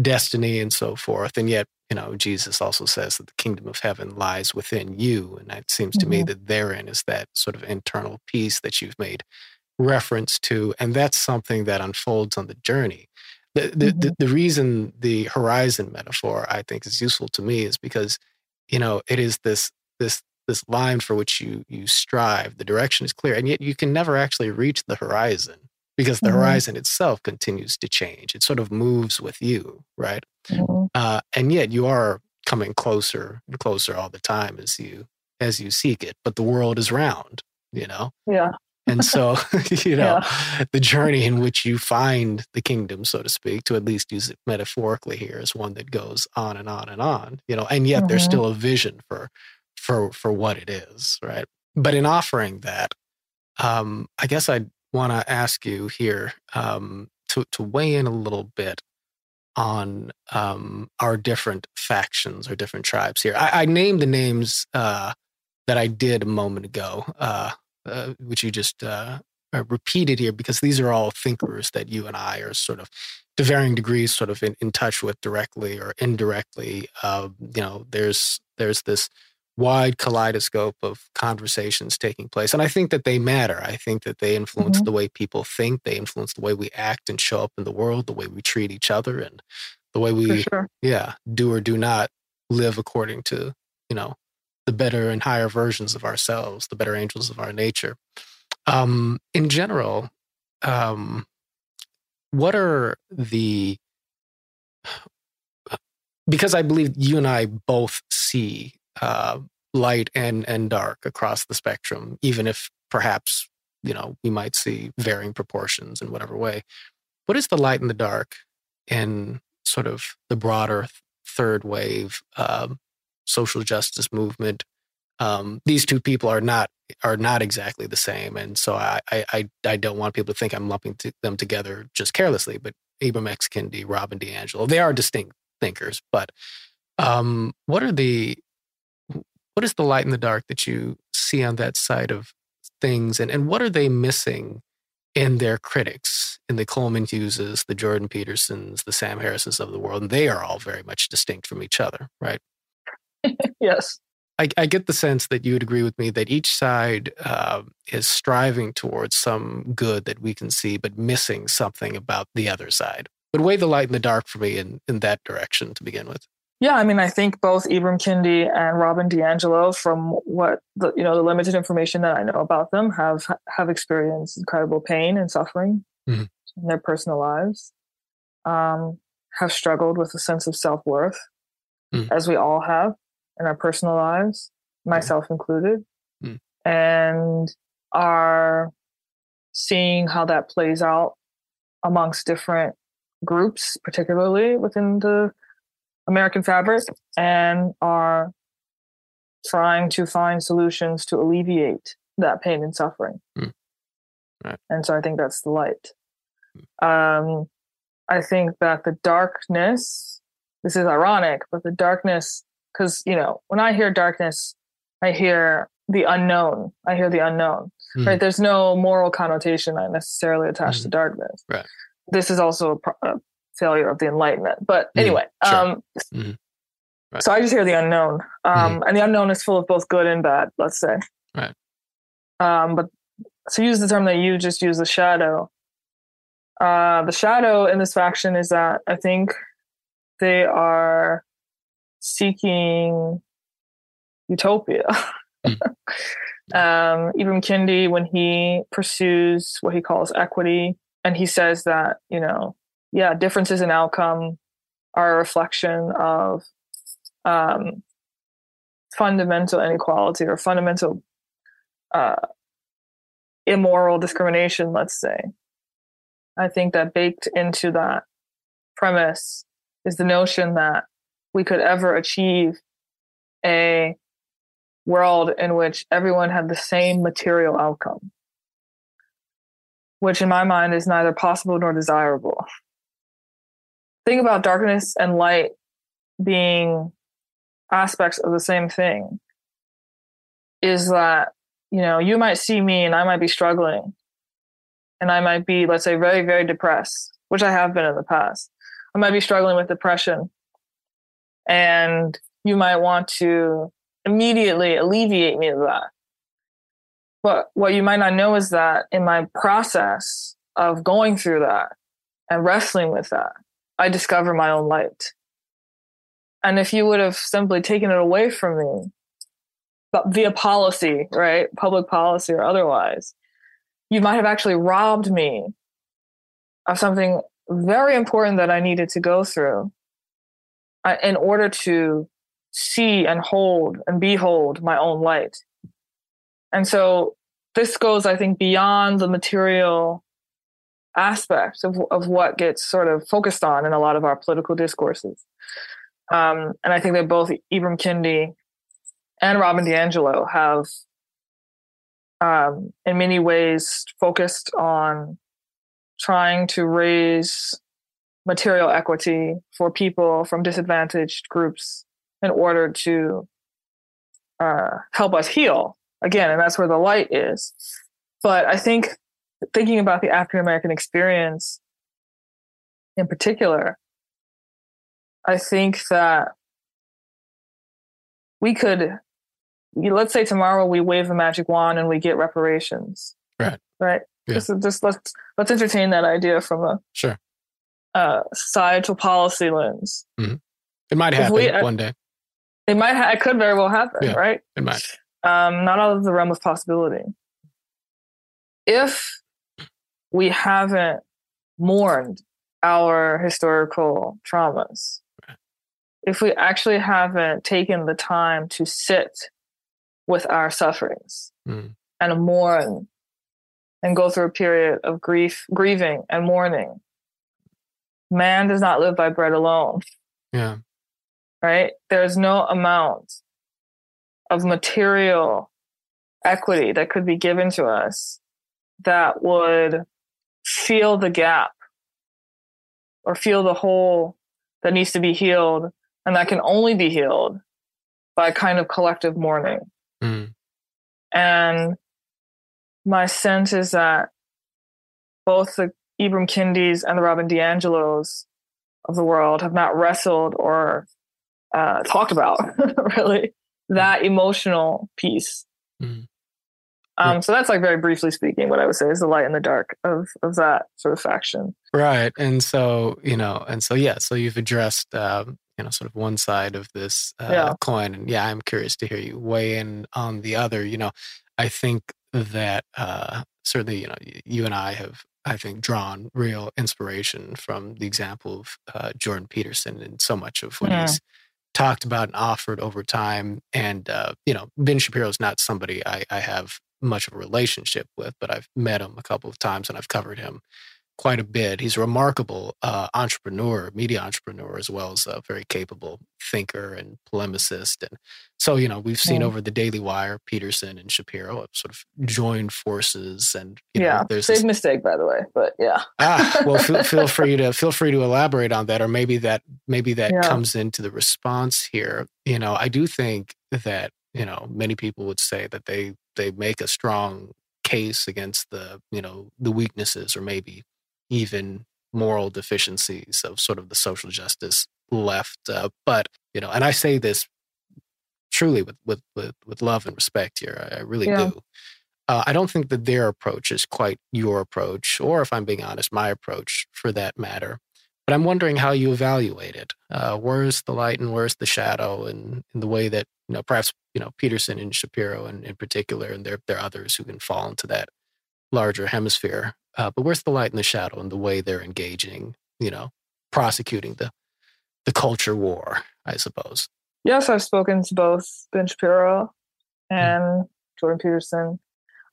S1: destiny and so forth. And yet, you know, Jesus also says that the kingdom of heaven lies within you. And it seems to mm-hmm. me that therein is that sort of internal peace that you've made reference to. And that's something that unfolds on the journey. The, the, mm-hmm. the, the reason the horizon metaphor I think is useful to me is because, you know, it is this this this line for which you you strive. The direction is clear, and yet you can never actually reach the horizon because the mm-hmm. horizon itself continues to change. It sort of moves with you, right? Mm-hmm. Uh, and yet you are coming closer and closer all the time as you as you seek it. But the world is round, you know.
S2: Yeah.
S1: And so, you know, yeah. the journey in which you find the kingdom, so to speak, to at least use it metaphorically here, is one that goes on and on and on, you know, and yet mm-hmm. there's still a vision for for for what it is, right? But in offering that, um, I guess I want to ask you here um, to to weigh in a little bit on um, our different factions or different tribes here. I, I named the names uh, that I did a moment ago. Uh, uh, which you just uh, uh, repeated here, because these are all thinkers that you and I are sort of, to varying degrees, sort of in, in touch with directly or indirectly. Uh, you know, there's there's this wide kaleidoscope of conversations taking place, and I think that they matter. I think that they influence mm-hmm. the way people think, they influence the way we act and show up in the world, the way we treat each other, and the way we, sure. yeah, do or do not live according to you know the better and higher versions of ourselves, the better angels of our nature. Um, in general, um, what are the because I believe you and I both see uh, light and and dark across the spectrum, even if perhaps you know we might see varying proportions in whatever way. What is the light and the dark in sort of the broader third wave um, social justice movement um, these two people are not are not exactly the same, and so I I I don't want people to think I'm lumping them together just carelessly. But Ibram X. Kendi, Robin DiAngelo, they are distinct thinkers. But um, what are the what is the light in the dark that you see on that side of things, and and what are they missing in their critics, in the Coleman Hugheses, the Jordan Petersons, the Sam Harrisons of the world, and they are all very much distinct from each other, right?
S2: yes.
S1: I, I, get the sense that you would agree with me that each side uh, is striving towards some good that we can see, but missing something about the other side. But weigh the light in the dark for me in, in that direction to begin with.
S2: Yeah, I mean, I think both Ibram Kendi and Robin DiAngelo, from what the you know the limited information that I know about them, have have experienced incredible pain and suffering mm-hmm. in their personal lives. Um, have struggled with a sense of self worth, mm-hmm. as we all have in our personal lives, myself mm-hmm. included, mm. and are seeing how that plays out amongst different groups, particularly within the American fabric, and are trying to find solutions to alleviate that pain and suffering. Mm. Right. And so I think that's the light. Mm. Um, I think that the darkness, this is ironic, but the darkness because you know when i hear darkness i hear the unknown i hear the unknown mm. right there's no moral connotation i necessarily attached mm. to darkness
S1: right
S2: this is also a, a failure of the enlightenment but hmm. anyway sure. um mm. right. so i just hear the unknown um hmm. and the unknown is full of both good and bad let's say
S1: right
S2: um but to use the term that you just use, the shadow uh the shadow in this faction is that i think they are seeking utopia. Mm. um, Ibram Kendi, when he pursues what he calls equity, and he says that, you know, yeah, differences in outcome are a reflection of um, fundamental inequality or fundamental uh, immoral discrimination, let's say. I think that baked into that premise is the notion that we could ever achieve a world in which everyone had the same material outcome, which in my mind is neither possible nor desirable. Think about darkness and light being aspects of the same thing is that, you know, you might see me and I might be struggling and I might be, let's say, very, very depressed, which I have been in the past. I might be struggling with depression and you might want to immediately alleviate me of that. But what you might not know is that in my process of going through that and wrestling with that, I discover my own light. And if you would have simply taken it away from me, but via policy, right? Public policy or otherwise, you might have actually robbed me of something very important that I needed to go through uh, in order to see and hold and behold my own light. And so this goes, I think, beyond the material aspects of, of what gets sort of focused on in a lot of our political discourses. Um, and I think that both Ibram Kendi and Robin DiAngelo have, um, in many ways, focused on trying to raise material equity for people from disadvantaged groups in order to uh, help us heal again and that's where the light is but i think thinking about the african american experience in particular i think that we could let's say tomorrow we wave a magic wand and we get reparations
S1: right
S2: right yeah. just, just let's let's entertain that idea from a
S1: sure
S2: uh, societal policy lens.
S1: Mm-hmm. It might happen we, one day.
S2: It might. Ha- it could very well happen. Yeah, right.
S1: It might.
S2: Um, not out of the realm of possibility. If we haven't mourned our historical traumas, if we actually haven't taken the time to sit with our sufferings mm. and mourn and go through a period of grief, grieving and mourning man does not live by bread alone.
S1: Yeah.
S2: Right? There's no amount of material equity that could be given to us that would feel the gap or feel the hole that needs to be healed and that can only be healed by a kind of collective mourning. Mm. And my sense is that both the Ibram Kendis and the Robin DiAngelos of the world have not wrestled or uh, talked about really that emotional piece. Mm. Um, so that's like very briefly speaking, what I would say is the light and the dark of of that sort of faction.
S1: Right, and so you know, and so yeah, so you've addressed um, you know sort of one side of this uh, yeah. coin, and yeah, I'm curious to hear you weigh in on the other. You know, I think that uh, certainly you know you and I have I think drawn real inspiration from the example of uh, Jordan Peterson and so much of what yeah. he's talked about and offered over time. And, uh, you know, Ben Shapiro is not somebody I, I have much of a relationship with, but I've met him a couple of times and I've covered him quite a bit. He's a remarkable uh, entrepreneur, media entrepreneur, as well as a very capable thinker and polemicist. And so, you know, we've seen over the Daily Wire, Peterson and Shapiro have sort of joined forces. And
S2: yeah,
S1: know,
S2: there's a big this, mistake, by the way. But yeah.
S1: ah, well, feel, feel, free to feel free to elaborate on that, or maybe that maybe that yeah. comes into the response here. You know, I do think that you know many people would say that they they make a strong case against the you know the weaknesses or maybe even moral deficiencies of sort of the social justice left. Uh, but you know, and I say this truly with with with, with love and respect here. I, I really yeah. do. Uh, I don't think that their approach is quite your approach, or if I'm being honest, my approach for that matter. But I'm wondering how you evaluate it. Uh, where's the light and where's the shadow, and in the way that you know, perhaps you know Peterson and Shapiro, and in particular, and there there are others who can fall into that larger hemisphere. Uh, but where's the light and the shadow in the way they're engaging, you know, prosecuting the the culture war, I suppose.
S2: Yes, I've spoken to both Ben Shapiro hmm. and mm. Jordan Peterson.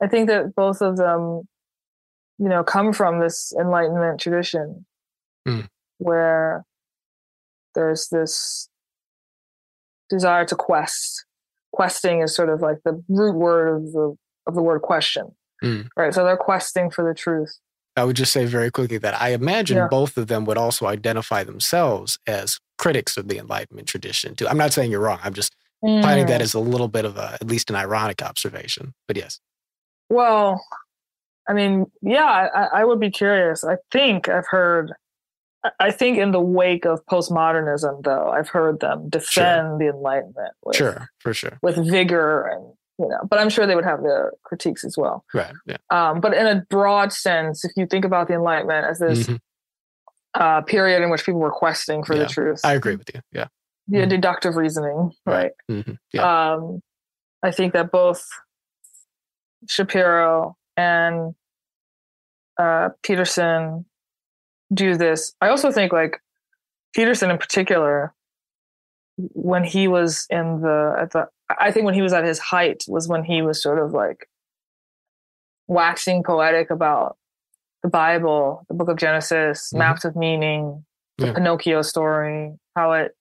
S2: I think that both of them, you know, come from this Enlightenment tradition mm. Where there's this desire to quest. Questing is sort of like the root word of the of the word question. Mm. Right. So they're questing for the truth.
S1: I would just say very quickly that I imagine yeah. both of them would also identify themselves as critics of the Enlightenment tradition too. I'm not saying you're wrong. I'm just mm. finding that as a little bit of a, at least an ironic observation. But yes.
S2: Well, I mean, yeah, I, I would be curious. I think I've heard. I think in the wake of postmodernism, though, I've heard them defend sure. the Enlightenment.
S1: With, sure, for sure.
S2: With vigor and you know, but I'm sure they would have their critiques as well.
S1: Right. Yeah.
S2: Um, but in a broad sense, if you think about the Enlightenment as this mm-hmm. uh, period in which people were questing for
S1: yeah.
S2: the truth,
S1: I agree with you. Yeah.
S2: The mm-hmm. deductive reasoning, right? Mm-hmm. Yeah. Um, I think that both Shapiro and uh, Peterson do this. I also think like Peterson in particular, when he was in the at the I think when he was at his height was when he was sort of like waxing poetic about the Bible, the book of Genesis, mm-hmm. maps of meaning, the yeah. Pinocchio story, how it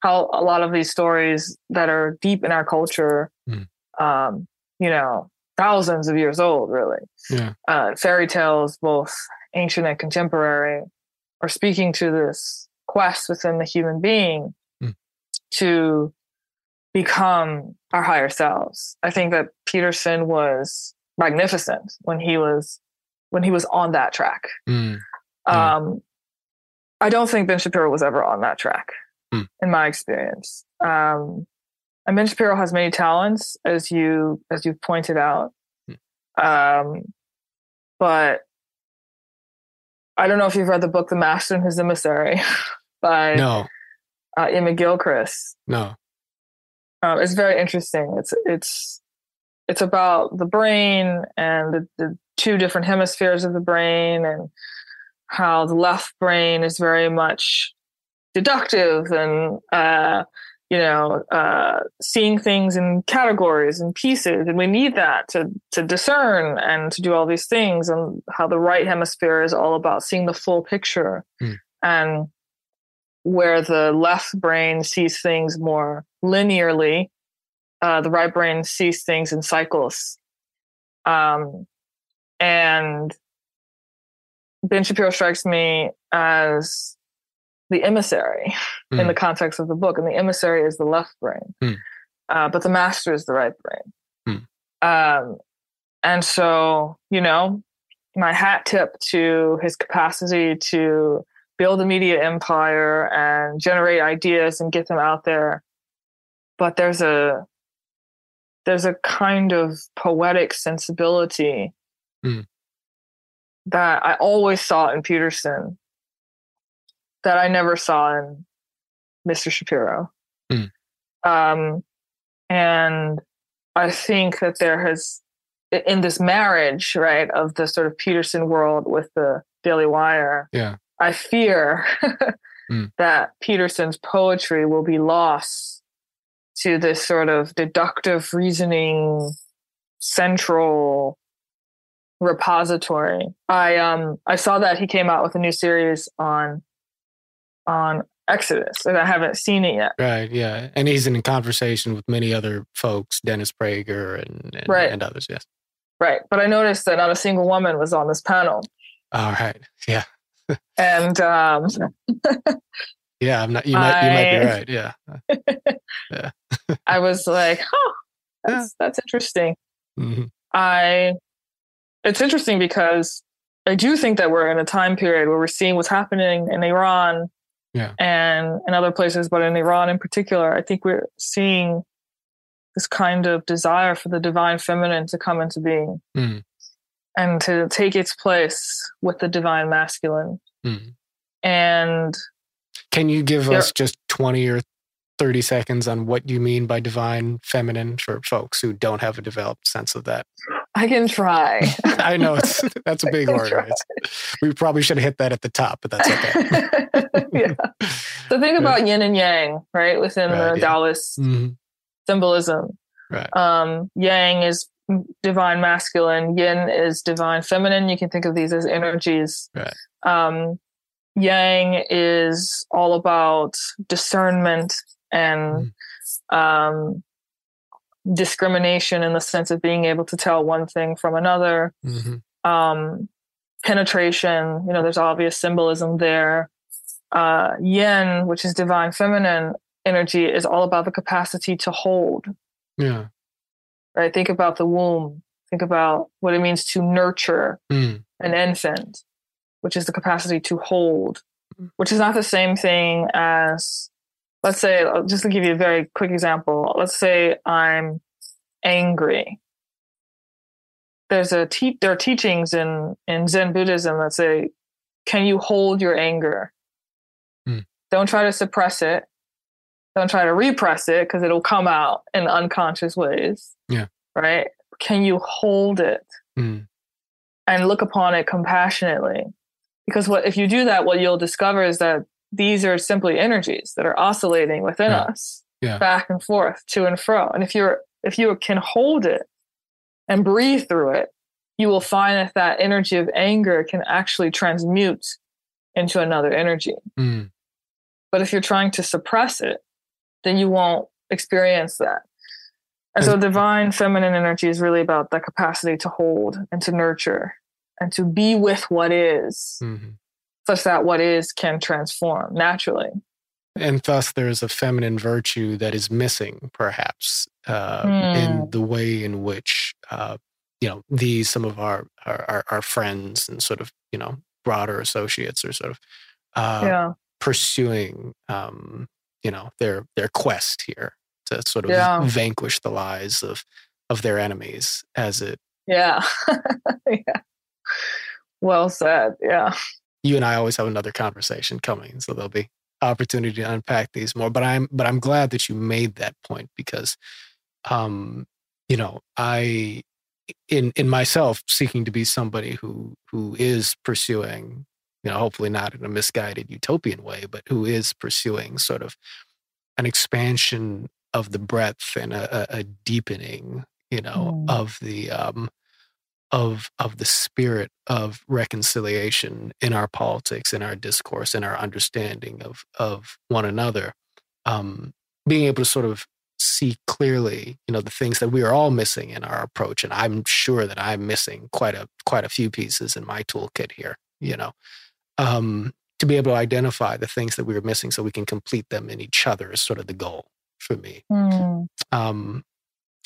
S2: how a lot of these stories that are deep in our culture, mm. um, you know, thousands of years old, really. Yeah. Uh, fairy tales, both ancient and contemporary, are speaking to this quest within the human being mm. to become our higher selves. I think that Peterson was magnificent when he was when he was on that track. Mm. Um, I don't think Ben Shapiro was ever on that track, mm. in my experience. Um, and Ben Shapiro has many talents, as you as you've pointed out. Mm. Um, but I don't know if you've read the book "The Master and His Emissary" by
S1: no.
S2: uh, Iain McGilchrist.
S1: No.
S2: Um, it's very interesting. It's it's it's about the brain and the, the, two different hemispheres of the brain and how the left brain is very much deductive and uh, you know uh, seeing things in categories and pieces and we need that to to discern and to do all these things and how the right hemisphere is all about seeing the full picture mm. and where the left brain sees things more linearly uh, the right brain sees things in cycles. Um, and Ben Shapiro strikes me as the emissary mm. in the hmm. context of the book, and the emissary is the left brain, mm. uh, but the master is the right brain. Mm. Um, and so, you know, my hat tip to his capacity to build a media empire and generate ideas and get them out there. But there's a there's a kind of poetic sensibility mm. that I always saw in Peterson that I never saw in Mr. Shapiro. Mm. Um, and I think that there has, in this marriage, right, of the sort of Peterson world with the Daily Wire,
S1: yeah.
S2: I fear mm. that Peterson's poetry will be lost to this sort of deductive reasoning central repository. I um I saw that he came out with a new series on on Exodus, and I haven't seen it yet.
S1: Right, yeah, and he's in conversation with many other folks, Dennis Prager and and,
S2: right.
S1: and others. Yes,
S2: right. But I noticed that not a single woman was on this panel.
S1: All right, yeah,
S2: and um,
S1: yeah, I'm not. You might. I, you might be right. Yeah,
S2: yeah. I was like, huh, that's yeah. that's interesting. Mm-hmm. I. It's interesting because I do think that we're in a time period where we're seeing what's happening in Iran
S1: yeah.
S2: and in other places, but in Iran in particular, I think we're seeing this kind of desire for the divine feminine to come into being mm. and to take its place with the divine masculine. Mm. And
S1: can you give us just 20 or 30 seconds on what you mean by divine feminine for folks who don't have a developed sense of that?
S2: I can try.
S1: I know it's that's a big. Right? We probably should have hit that at the top, but that's okay.
S2: yeah. So think about yin and yang, right? Within right, the yeah. Taoist mm-hmm. symbolism.
S1: Right.
S2: Um, yang is divine masculine, yin is divine feminine. You can think of these as energies.
S1: Right.
S2: Um, yang is all about discernment and mm. um, discrimination in the sense of being able to tell one thing from another. Mm-hmm. Um, penetration, you know, there's obvious symbolism there. Uh, yin, which is divine feminine energy, is all about the capacity to hold.
S1: Yeah.
S2: Right. Think about the womb. Think about what it means to nurture mm. an infant, which is the capacity to hold, mm. which is not the same thing as let's say, just to give you a very quick example, let's say I'm angry. There's a te- there are teachings in in Zen Buddhism that say, "Can you hold your anger? Hmm. Don't try to suppress it. Don't try to repress it because it'll come out in unconscious ways.
S1: Yeah,
S2: right. Can you hold it hmm. and look upon it compassionately? Because what if you do that? What you'll discover is that these are simply energies that are oscillating within
S1: yeah.
S2: us
S1: yeah.
S2: back and forth to and fro and if you're if you can hold it and breathe through it you will find that that energy of anger can actually transmute into another energy mm. but if you're trying to suppress it then you won't experience that and so divine feminine energy is really about the capacity to hold and to nurture and to be with what is. Mm-hmm such that what is can transform naturally.
S1: And thus, there's a feminine virtue that is missing, perhaps, uh, mm. in hmm. the way in which, uh, you know, these, some of our, our, our, friends and sort of, you know, broader associates are sort of uh,
S2: yeah.
S1: pursuing, um, you know, their, their quest here to sort of yeah. vanquish the lies of, of their enemies as it.
S2: Yeah. yeah. Well said. Yeah
S1: you and I always have another conversation coming, so there'll be opportunity to unpack these more. But I'm but I'm glad that you made that point because, um, you know, I in in myself seeking to be somebody who who is pursuing, you know, hopefully not in a misguided utopian way, but who is pursuing sort of an expansion of the breadth and a, a deepening, you know, mm. of the um, of of the spirit of reconciliation in our politics, in our discourse, in our understanding of of one another, um, being able to sort of see clearly, you know, the things that we are all missing in our approach. And I'm sure that I'm missing quite a quite a few pieces in my toolkit here, you know. Um, to be able to identify the things that we are missing so we can complete them in each other is sort of the goal for me. Mm. Um,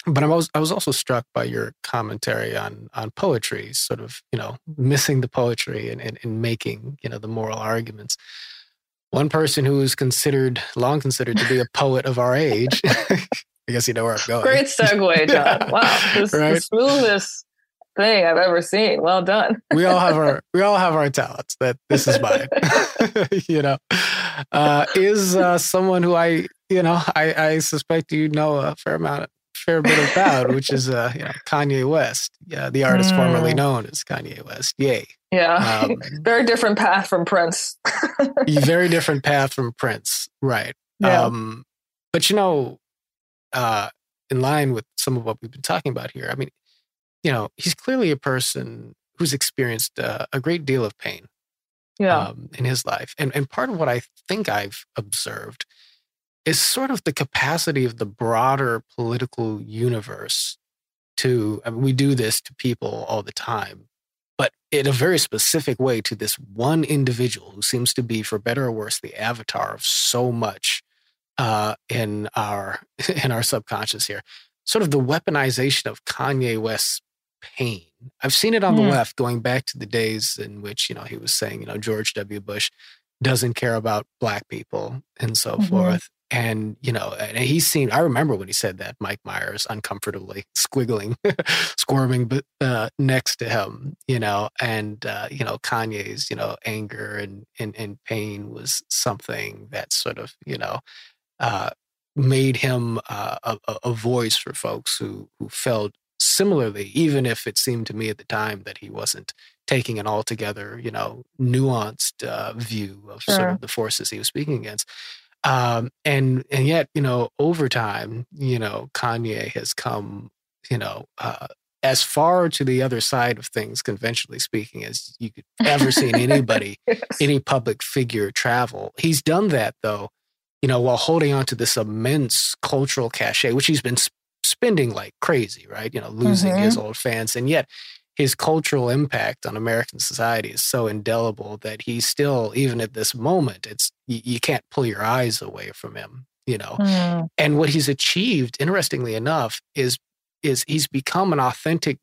S1: but I was I was also struck by your commentary on on poetry, sort of you know missing the poetry and, and, and making you know the moral arguments. One person who is considered long considered to be a poet of our age. I guess you know where I'm going.
S2: Great segue, John. Wow, this right? the smoothest thing I've ever seen. Well done.
S1: we all have our we all have our talents. That this is mine. you know, uh, is uh, someone who I you know I, I suspect you know a fair amount fair bit about, which is uh, you know, Kanye West, yeah, the artist mm. formerly known as Kanye West. Yay.
S2: Yeah. Um, very different path from Prince.
S1: very different path from Prince. Right. Yeah. Um, but you know, uh, in line with some of what we've been talking about here, I mean, you know, he's clearly a person who's experienced uh, a great deal of pain
S2: yeah. Um,
S1: in his life. And, and part of what I think I've observed is sort of the capacity of the broader political universe to, I mean, we do this to people all the time, but in a very specific way to this one individual who seems to be, for better or worse, the avatar of so much uh, in our in our subconscious here. Sort of the weaponization of Kanye West's pain. I've seen it on the left going back to the days in which, you know, he was saying, you know, George W. Bush doesn't care about black people and so mm-hmm. forth. And, you know, and he's seen, I remember when he said that, Mike Myers uncomfortably squiggling, squirming but, uh, next to him, you know, and, uh, you know, Kanye's, you know, anger and, and, and pain was something that sort of, you know, uh, made him uh, a, a voice for folks who, who felt similarly, even if it seemed to me at the time that he wasn't taking an altogether, you know, nuanced uh, view of sure. sort of the forces he was speaking against. Um, and and yet, you know, over time, you know, Kanye has come, you know, uh, as far to the other side of things, conventionally speaking, as you could ever seen anybody, yes. any public figure travel. He's done that though, you know, while holding on to this immense cultural cachet, which he's been spending like crazy, right? You know, losing mm-hmm. his old fans. And yet his cultural impact on American society is so indelible that he still, even at this moment, it's you, you can't pull your eyes away from him, you know. Mm. And what he's achieved, interestingly enough, is is he's become an authentic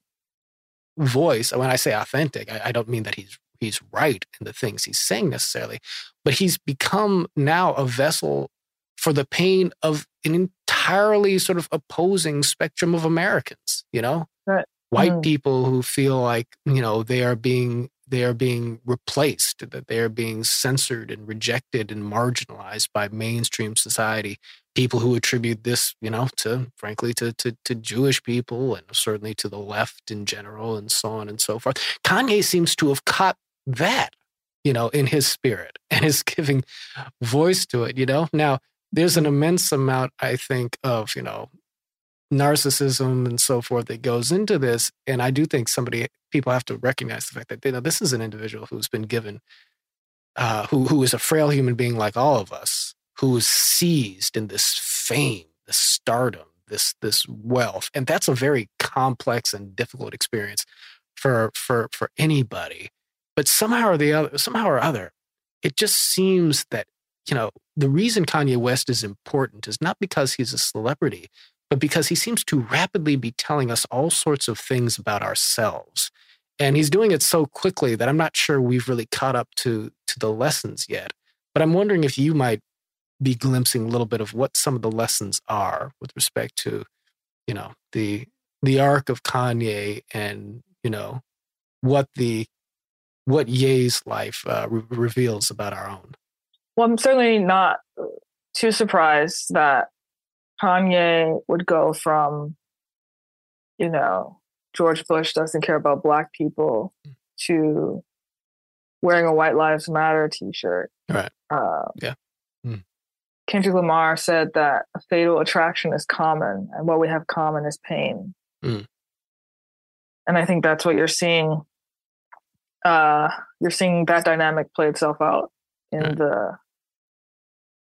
S1: voice. When I say authentic, I, I don't mean that he's he's right in the things he's saying necessarily, but he's become now a vessel for the pain of an entirely sort of opposing spectrum of Americans, you know?
S2: Right.
S1: White mm. people who feel like, you know, they are being they are being replaced, that they are being censored and rejected and marginalized by mainstream society. People who attribute this, you know, to frankly to, to to Jewish people and certainly to the left in general and so on and so forth. Kanye seems to have caught that, you know, in his spirit and is giving voice to it, you know. Now there's an immense amount, I think, of, you know, narcissism and so forth that goes into this. And I do think somebody, people have to recognize the fact that, you know, this is an individual who's been given, uh, who, who is a frail human being like all of us, who is seized in this fame, this stardom, this, this wealth. And that's a very complex and difficult experience for, for, for anybody. But somehow or the other, somehow or other, it just seems that you know, the reason Kanye West is important is not because he's a celebrity, but because he seems to rapidly be telling us all sorts of things about ourselves. And he's doing it so quickly that I'm not sure we've really caught up to, to the lessons yet. But I'm wondering if you might be glimpsing a little bit of what some of the lessons are with respect to, you know, the the arc of Kanye and, you know, what the what Ye's life uh, re- reveals about our own.
S2: Well, I'm certainly not too surprised that Kanye would go from, you know, George Bush doesn't care about black people to wearing a White Lives Matter T-shirt.
S1: Right. Uh, yeah. Mm.
S2: Kendrick Lamar said that a fatal attraction is common, and what we have common is pain. Mm. And I think that's what you're seeing. Uh, you're seeing that dynamic play itself out in right. the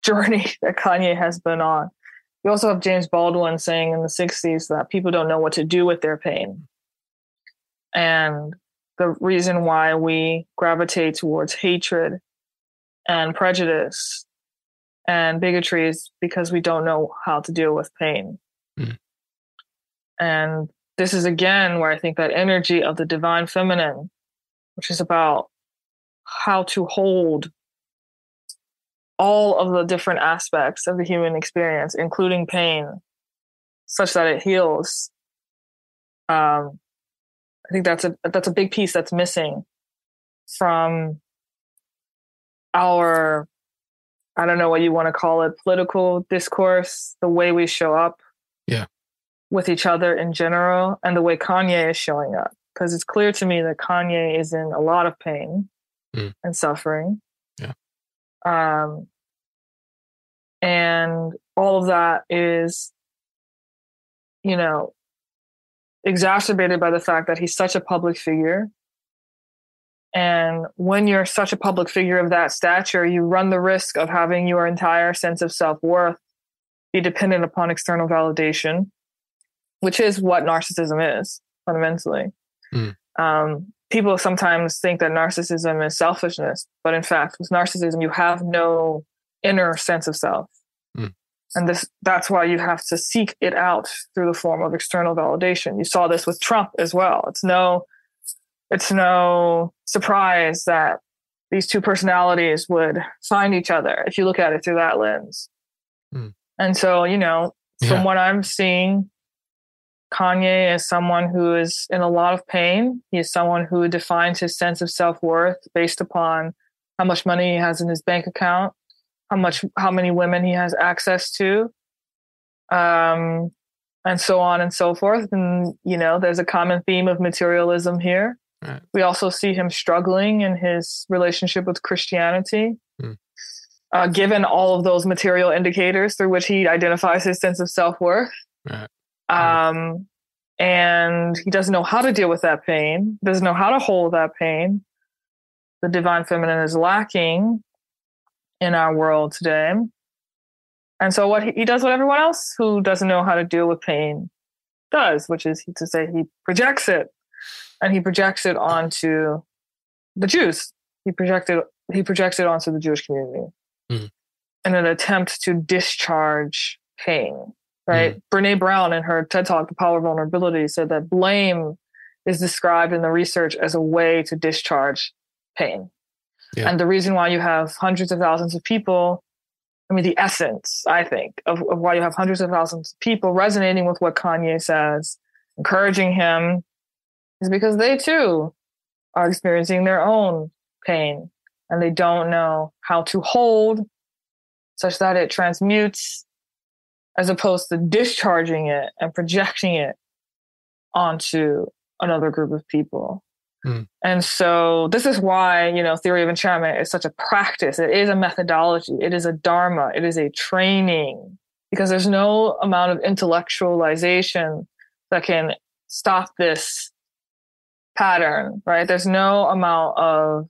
S2: journey that Kanye has been on. You also have James Baldwin saying in the 60s that people don't know what to do with their pain. And the reason why we gravitate towards hatred and prejudice and bigotry is because we don't know how to deal with pain. Mm. And this is again where I think that energy of the divine feminine, which is about how to hold all of the different aspects of the human experience, including pain, such that it heals. Um, I think that's a that's a big piece that's missing from our I don't know what you want to call it, political discourse, the way we show up
S1: yeah.
S2: with each other in general, and the way Kanye is showing up. Because it's clear to me that Kanye is in a lot of pain mm. and suffering. Um, and all of that is, you know, exacerbated by the fact that he's such a public figure. And when you're such a public figure of that stature, you run the risk of having your entire sense of self worth be dependent upon external validation, which is what narcissism is fundamentally. Mm. Um, people sometimes think that narcissism is selfishness, but in fact, with narcissism, you have no inner sense of self. Mm. And this that's why you have to seek it out through the form of external validation. You saw this with Trump as well. It's no it's no surprise that these two personalities would find each other if you look at it through that lens. Mm. And so, you know, from yeah. what I'm seeing, Kanye is someone who is in a lot of pain. He is someone who defines his sense of self worth based upon how much money he has in his bank account, how much, how many women he has access to, um, and so on and so forth. And you know, there's a common theme of materialism here. Right. We also see him struggling in his relationship with Christianity. Mm. Uh, given all of those material indicators through which he identifies his sense of self worth. Right. Um, and he doesn't know how to deal with that pain, doesn't know how to hold that pain. The divine feminine is lacking in our world today. And so what he, he does what everyone else who doesn't know how to deal with pain does, which is to say he projects it and he projects it onto the Jews. He projected he projects it onto the Jewish community mm. in an attempt to discharge pain. Right? Mm. Brene Brown in her TED Talk, The Power of Vulnerability, said that blame is described in the research as a way to discharge pain. Yeah. And the reason why you have hundreds of thousands of people, I mean, the essence, I think, of, of why you have hundreds of thousands of people resonating with what Kanye says, encouraging him, is because they too are experiencing their own pain and they don't know how to hold such that it transmutes as opposed to discharging it and projecting it onto another group of people. Mm. And so this is why, you know, theory of enchantment is such a practice. It is a methodology. It is a dharma. It is a training because there's no amount of intellectualization that can stop this pattern, right? There's no amount of,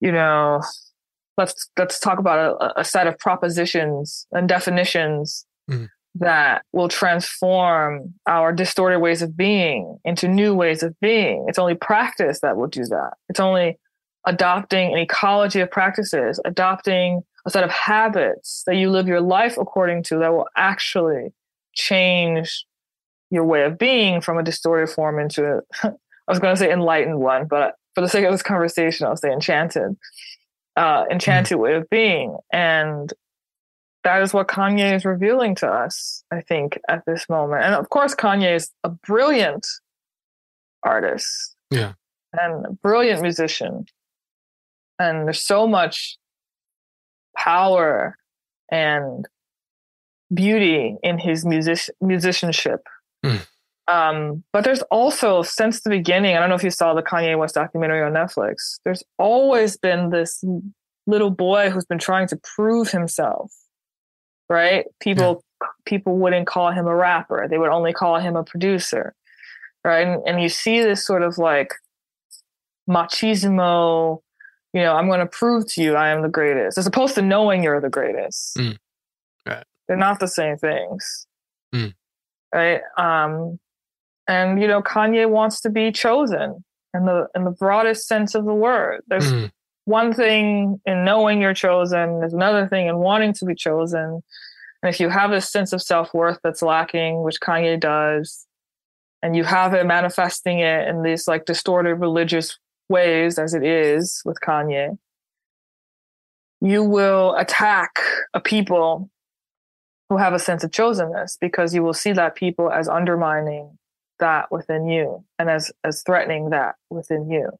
S2: you know, let's let's talk about a, a set of propositions and definitions mm. that will transform our distorted ways of being into new ways of being. It's only practice that will do that. It's only adopting an ecology of practices, adopting a set of habits that you live your life according to that will actually change your way of being from a distorted form into a, I was going to say enlightened one, but for the sake of this conversation, I'll say enchanted, uh, enchanted mm way of being. And that is what Kanye is revealing to us, I think, at this moment. And of course, Kanye is a brilliant artist.
S1: Yeah.
S2: And a brilliant musician. And there's so much power and beauty in his music- musicianship Mm. Um, but there's also, since the beginning, I don't know if you saw the Kanye West documentary on Netflix, there's always been this little boy who's been trying to prove himself, right? People, yeah. people wouldn't call him a rapper. They would only call him a producer, right? And, and you see this sort of like machismo, you know, I'm going to prove to you I am the greatest, as opposed to knowing you're the greatest. Mm. Right. They're not the same things.
S1: Mm.
S2: Right? Um and you know, Kanye wants to be chosen in the in the broadest sense of the word. There's mm. one thing in knowing you're chosen, there's another thing in wanting to be chosen. And if you have this sense of self-worth that's lacking, which Kanye does, and you have it manifesting it in these like distorted religious ways as it is with Kanye, you will attack a people who have a sense of chosenness because you will see that people as undermining that within you and as as threatening that within you.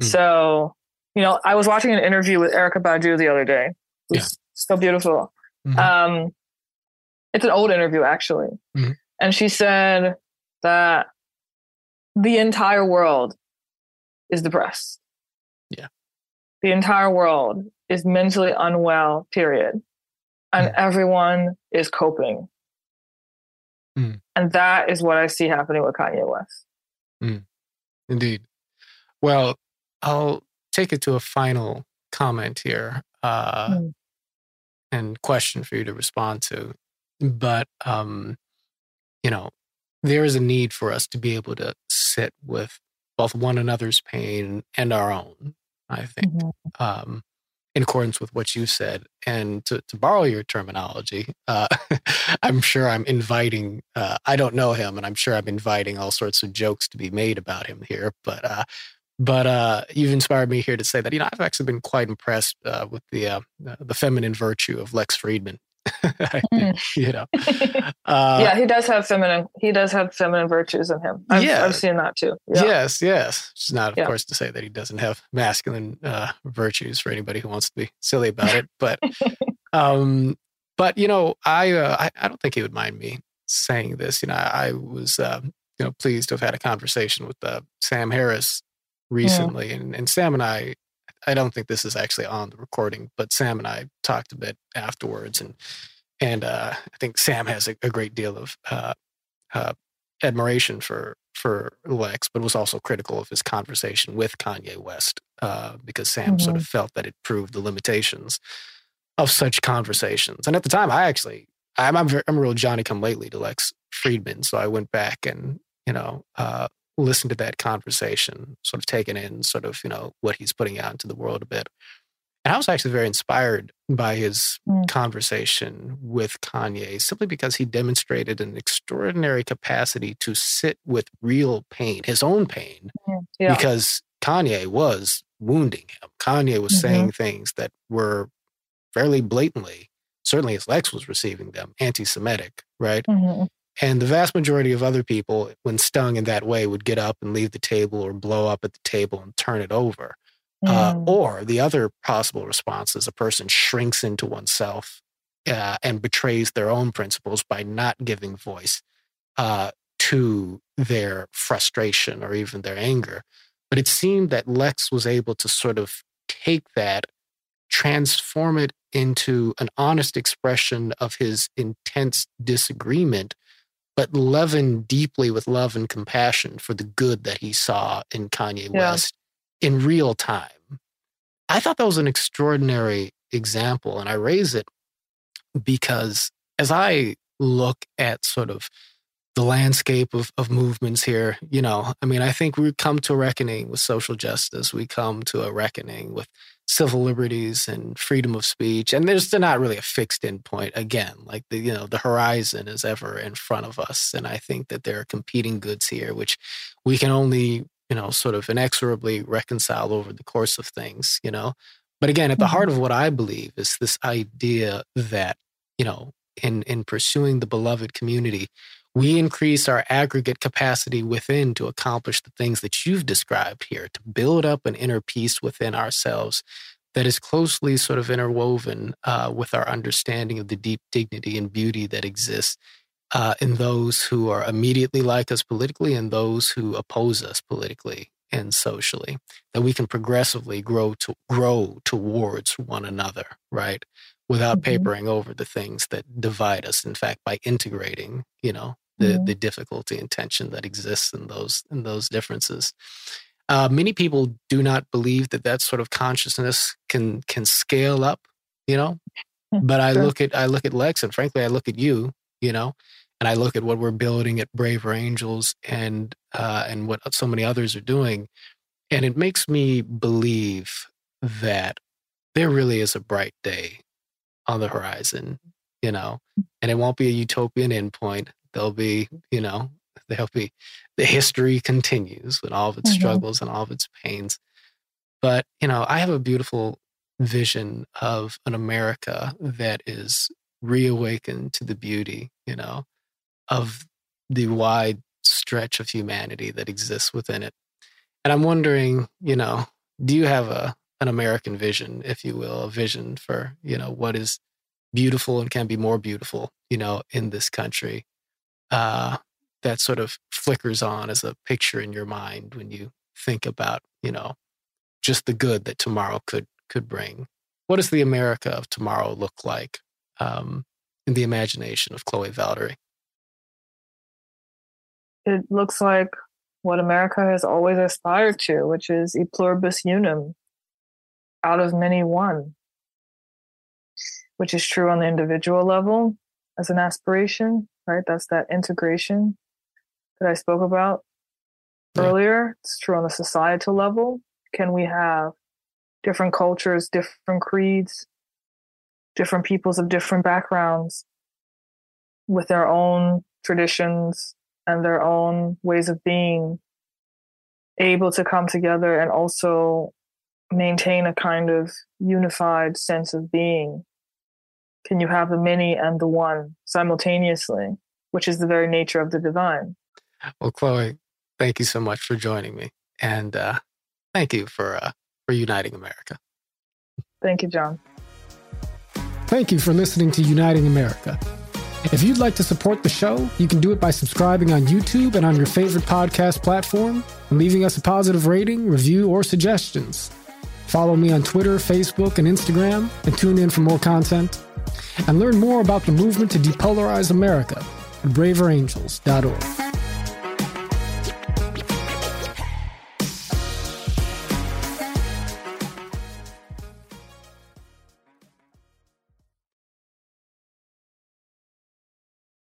S2: Mm. So, you know, I was watching an interview with Erykah Badu the other day. Yeah. so beautiful. Mm-hmm. Um, it's an old interview actually. Mm-hmm. And she said that the entire world is depressed.
S1: Yeah.
S2: The entire world is mentally unwell, period. And mm. everyone is coping. Mm. And that is what I see happening with Kanye West.
S1: Mm. Indeed. Well, I'll take it to a final comment here uh, mm. and question for you to respond to. But, um, you know, there is a need for us to be able to sit with both one another's pain and our own, I think, mm-hmm. um, in accordance with what you said. And to, to borrow your terminology, uh, I'm sure I'm inviting, uh, I don't know him, and I'm sure I'm inviting all sorts of jokes to be made about him here. But uh, but uh, you've inspired me here to say that you know I've actually been quite impressed uh, with the uh, the feminine virtue of Lex Fridman mm. you know
S2: uh, yeah he does have feminine he does have feminine virtues in him i've, yeah. I've seen that too
S1: yeah. yes yes it's not of yeah. course to say that he doesn't have masculine uh, virtues for anybody who wants to be silly about it but um but you know I, uh, I, I don't think he would mind me saying this you know i, I was um, you know pleased to have had a conversation with uh, sam harris recently and, and sam and i I don't think this is actually on the recording, but Sam and I talked a bit afterwards, and and uh, I think Sam has a, a great deal of uh, uh, admiration for for Lex, but was also critical of his conversation with Kanye West uh, because Sam mm-hmm. sort of felt that it proved the limitations of such conversations. And at the time, I actually I'm I'm, very, I'm a real Johnny Come Lately to Lex Fridman, so I went back and you know uh, listen to that conversation, sort of taking in sort of, you know, what he's putting out into the world a bit. And I was actually very inspired by his mm. conversation with Kanye simply because he demonstrated an extraordinary capacity to sit with real pain, his own pain, mm, yeah. because Kanye was wounding him. Kanye was mm-hmm. saying things that were fairly blatantly, certainly as Lex was receiving them, anti Semitic, right? Mm-hmm. And the vast majority of other people, when stung in that way, would get up and leave the table or blow up at the table and turn it over. Uh, mm. Uh, or the other possible response is a person shrinks into oneself uh, and betrays their own principles by not giving voice uh, to their frustration or even their anger. But it seemed that Lex was able to sort of take that, transform it into an honest expression of his intense disagreement but leavened deeply with love and compassion for the good that he saw in Kanye yeah. West in real time. I thought that was an extraordinary example. And I raise it because as I look at sort of the landscape of, of movements here, you know, I mean, I think we come to a reckoning with social justice. We come to a reckoning with civil liberties and freedom of speech. And there's not really a fixed endpoint. Again, like the you know the horizon is ever in front of us, and I think that there are competing goods here, which we can only you know sort of inexorably reconcile over the course of things. You know, but again, at the heart mm-hmm. of what I believe is this idea that you know in in pursuing the beloved community we increase our aggregate capacity within to accomplish the things that you've described here, to build up an inner peace within ourselves that is closely sort of interwoven uh, with our understanding of the deep dignity and beauty that exists uh, in those who are immediately like us politically and those who oppose us politically and socially that we can progressively grow to grow towards one another right without mm-hmm. papering over the things that divide us in fact by integrating you know the mm-hmm. the difficulty and tension that exists in those in those differences uh, many people do not believe that that sort of consciousness can can scale up you know but I sure. look at I look at Lex and frankly I look at you, you know, and I look at what we're building at Braver Angels and uh, and what so many others are doing, and it makes me believe that there really is a bright day on the horizon, you know, and it won't be a utopian endpoint. There'll be, you know, there'll be the history continues with all of its mm-hmm. struggles and all of its pains. But, you know, I have a beautiful vision of an America that is reawakened to the beauty, you know, of the wide stretch of humanity that exists within it. And I'm wondering, you know, do you have a an American vision, if you will, a vision for, you know, what is beautiful and can be more beautiful, you know, in this country? Uh, that sort of flickers on as a picture in your mind when you think about, you know, just the good that tomorrow could could bring. What does the America of tomorrow look like um, in the imagination of Chloe Valdary?
S2: It looks like what America has always aspired to, which is e pluribus unum, out of many one, which is true on the individual level as an aspiration, right? That's that integration that I spoke about yeah. earlier. It's true on the societal level. Can we have different cultures, different creeds, different peoples of different backgrounds with their own traditions and their own ways of being able to come together and also maintain a kind of unified sense of being? Can you have the many and the one simultaneously, which is the very nature of the divine?
S1: Well, Chloe, thank you so much for joining me, and uh, thank you for uh, for uniting America.
S2: Thank you, John.
S3: Thank you for listening to Uniting America. If you'd like to support the show, you can do it by subscribing on YouTube and on your favorite podcast platform, and leaving us a positive rating, review, or suggestions. Follow me on Twitter, Facebook, and Instagram, and tune in for more content. And learn more about the movement to depolarize America at braverangels.org.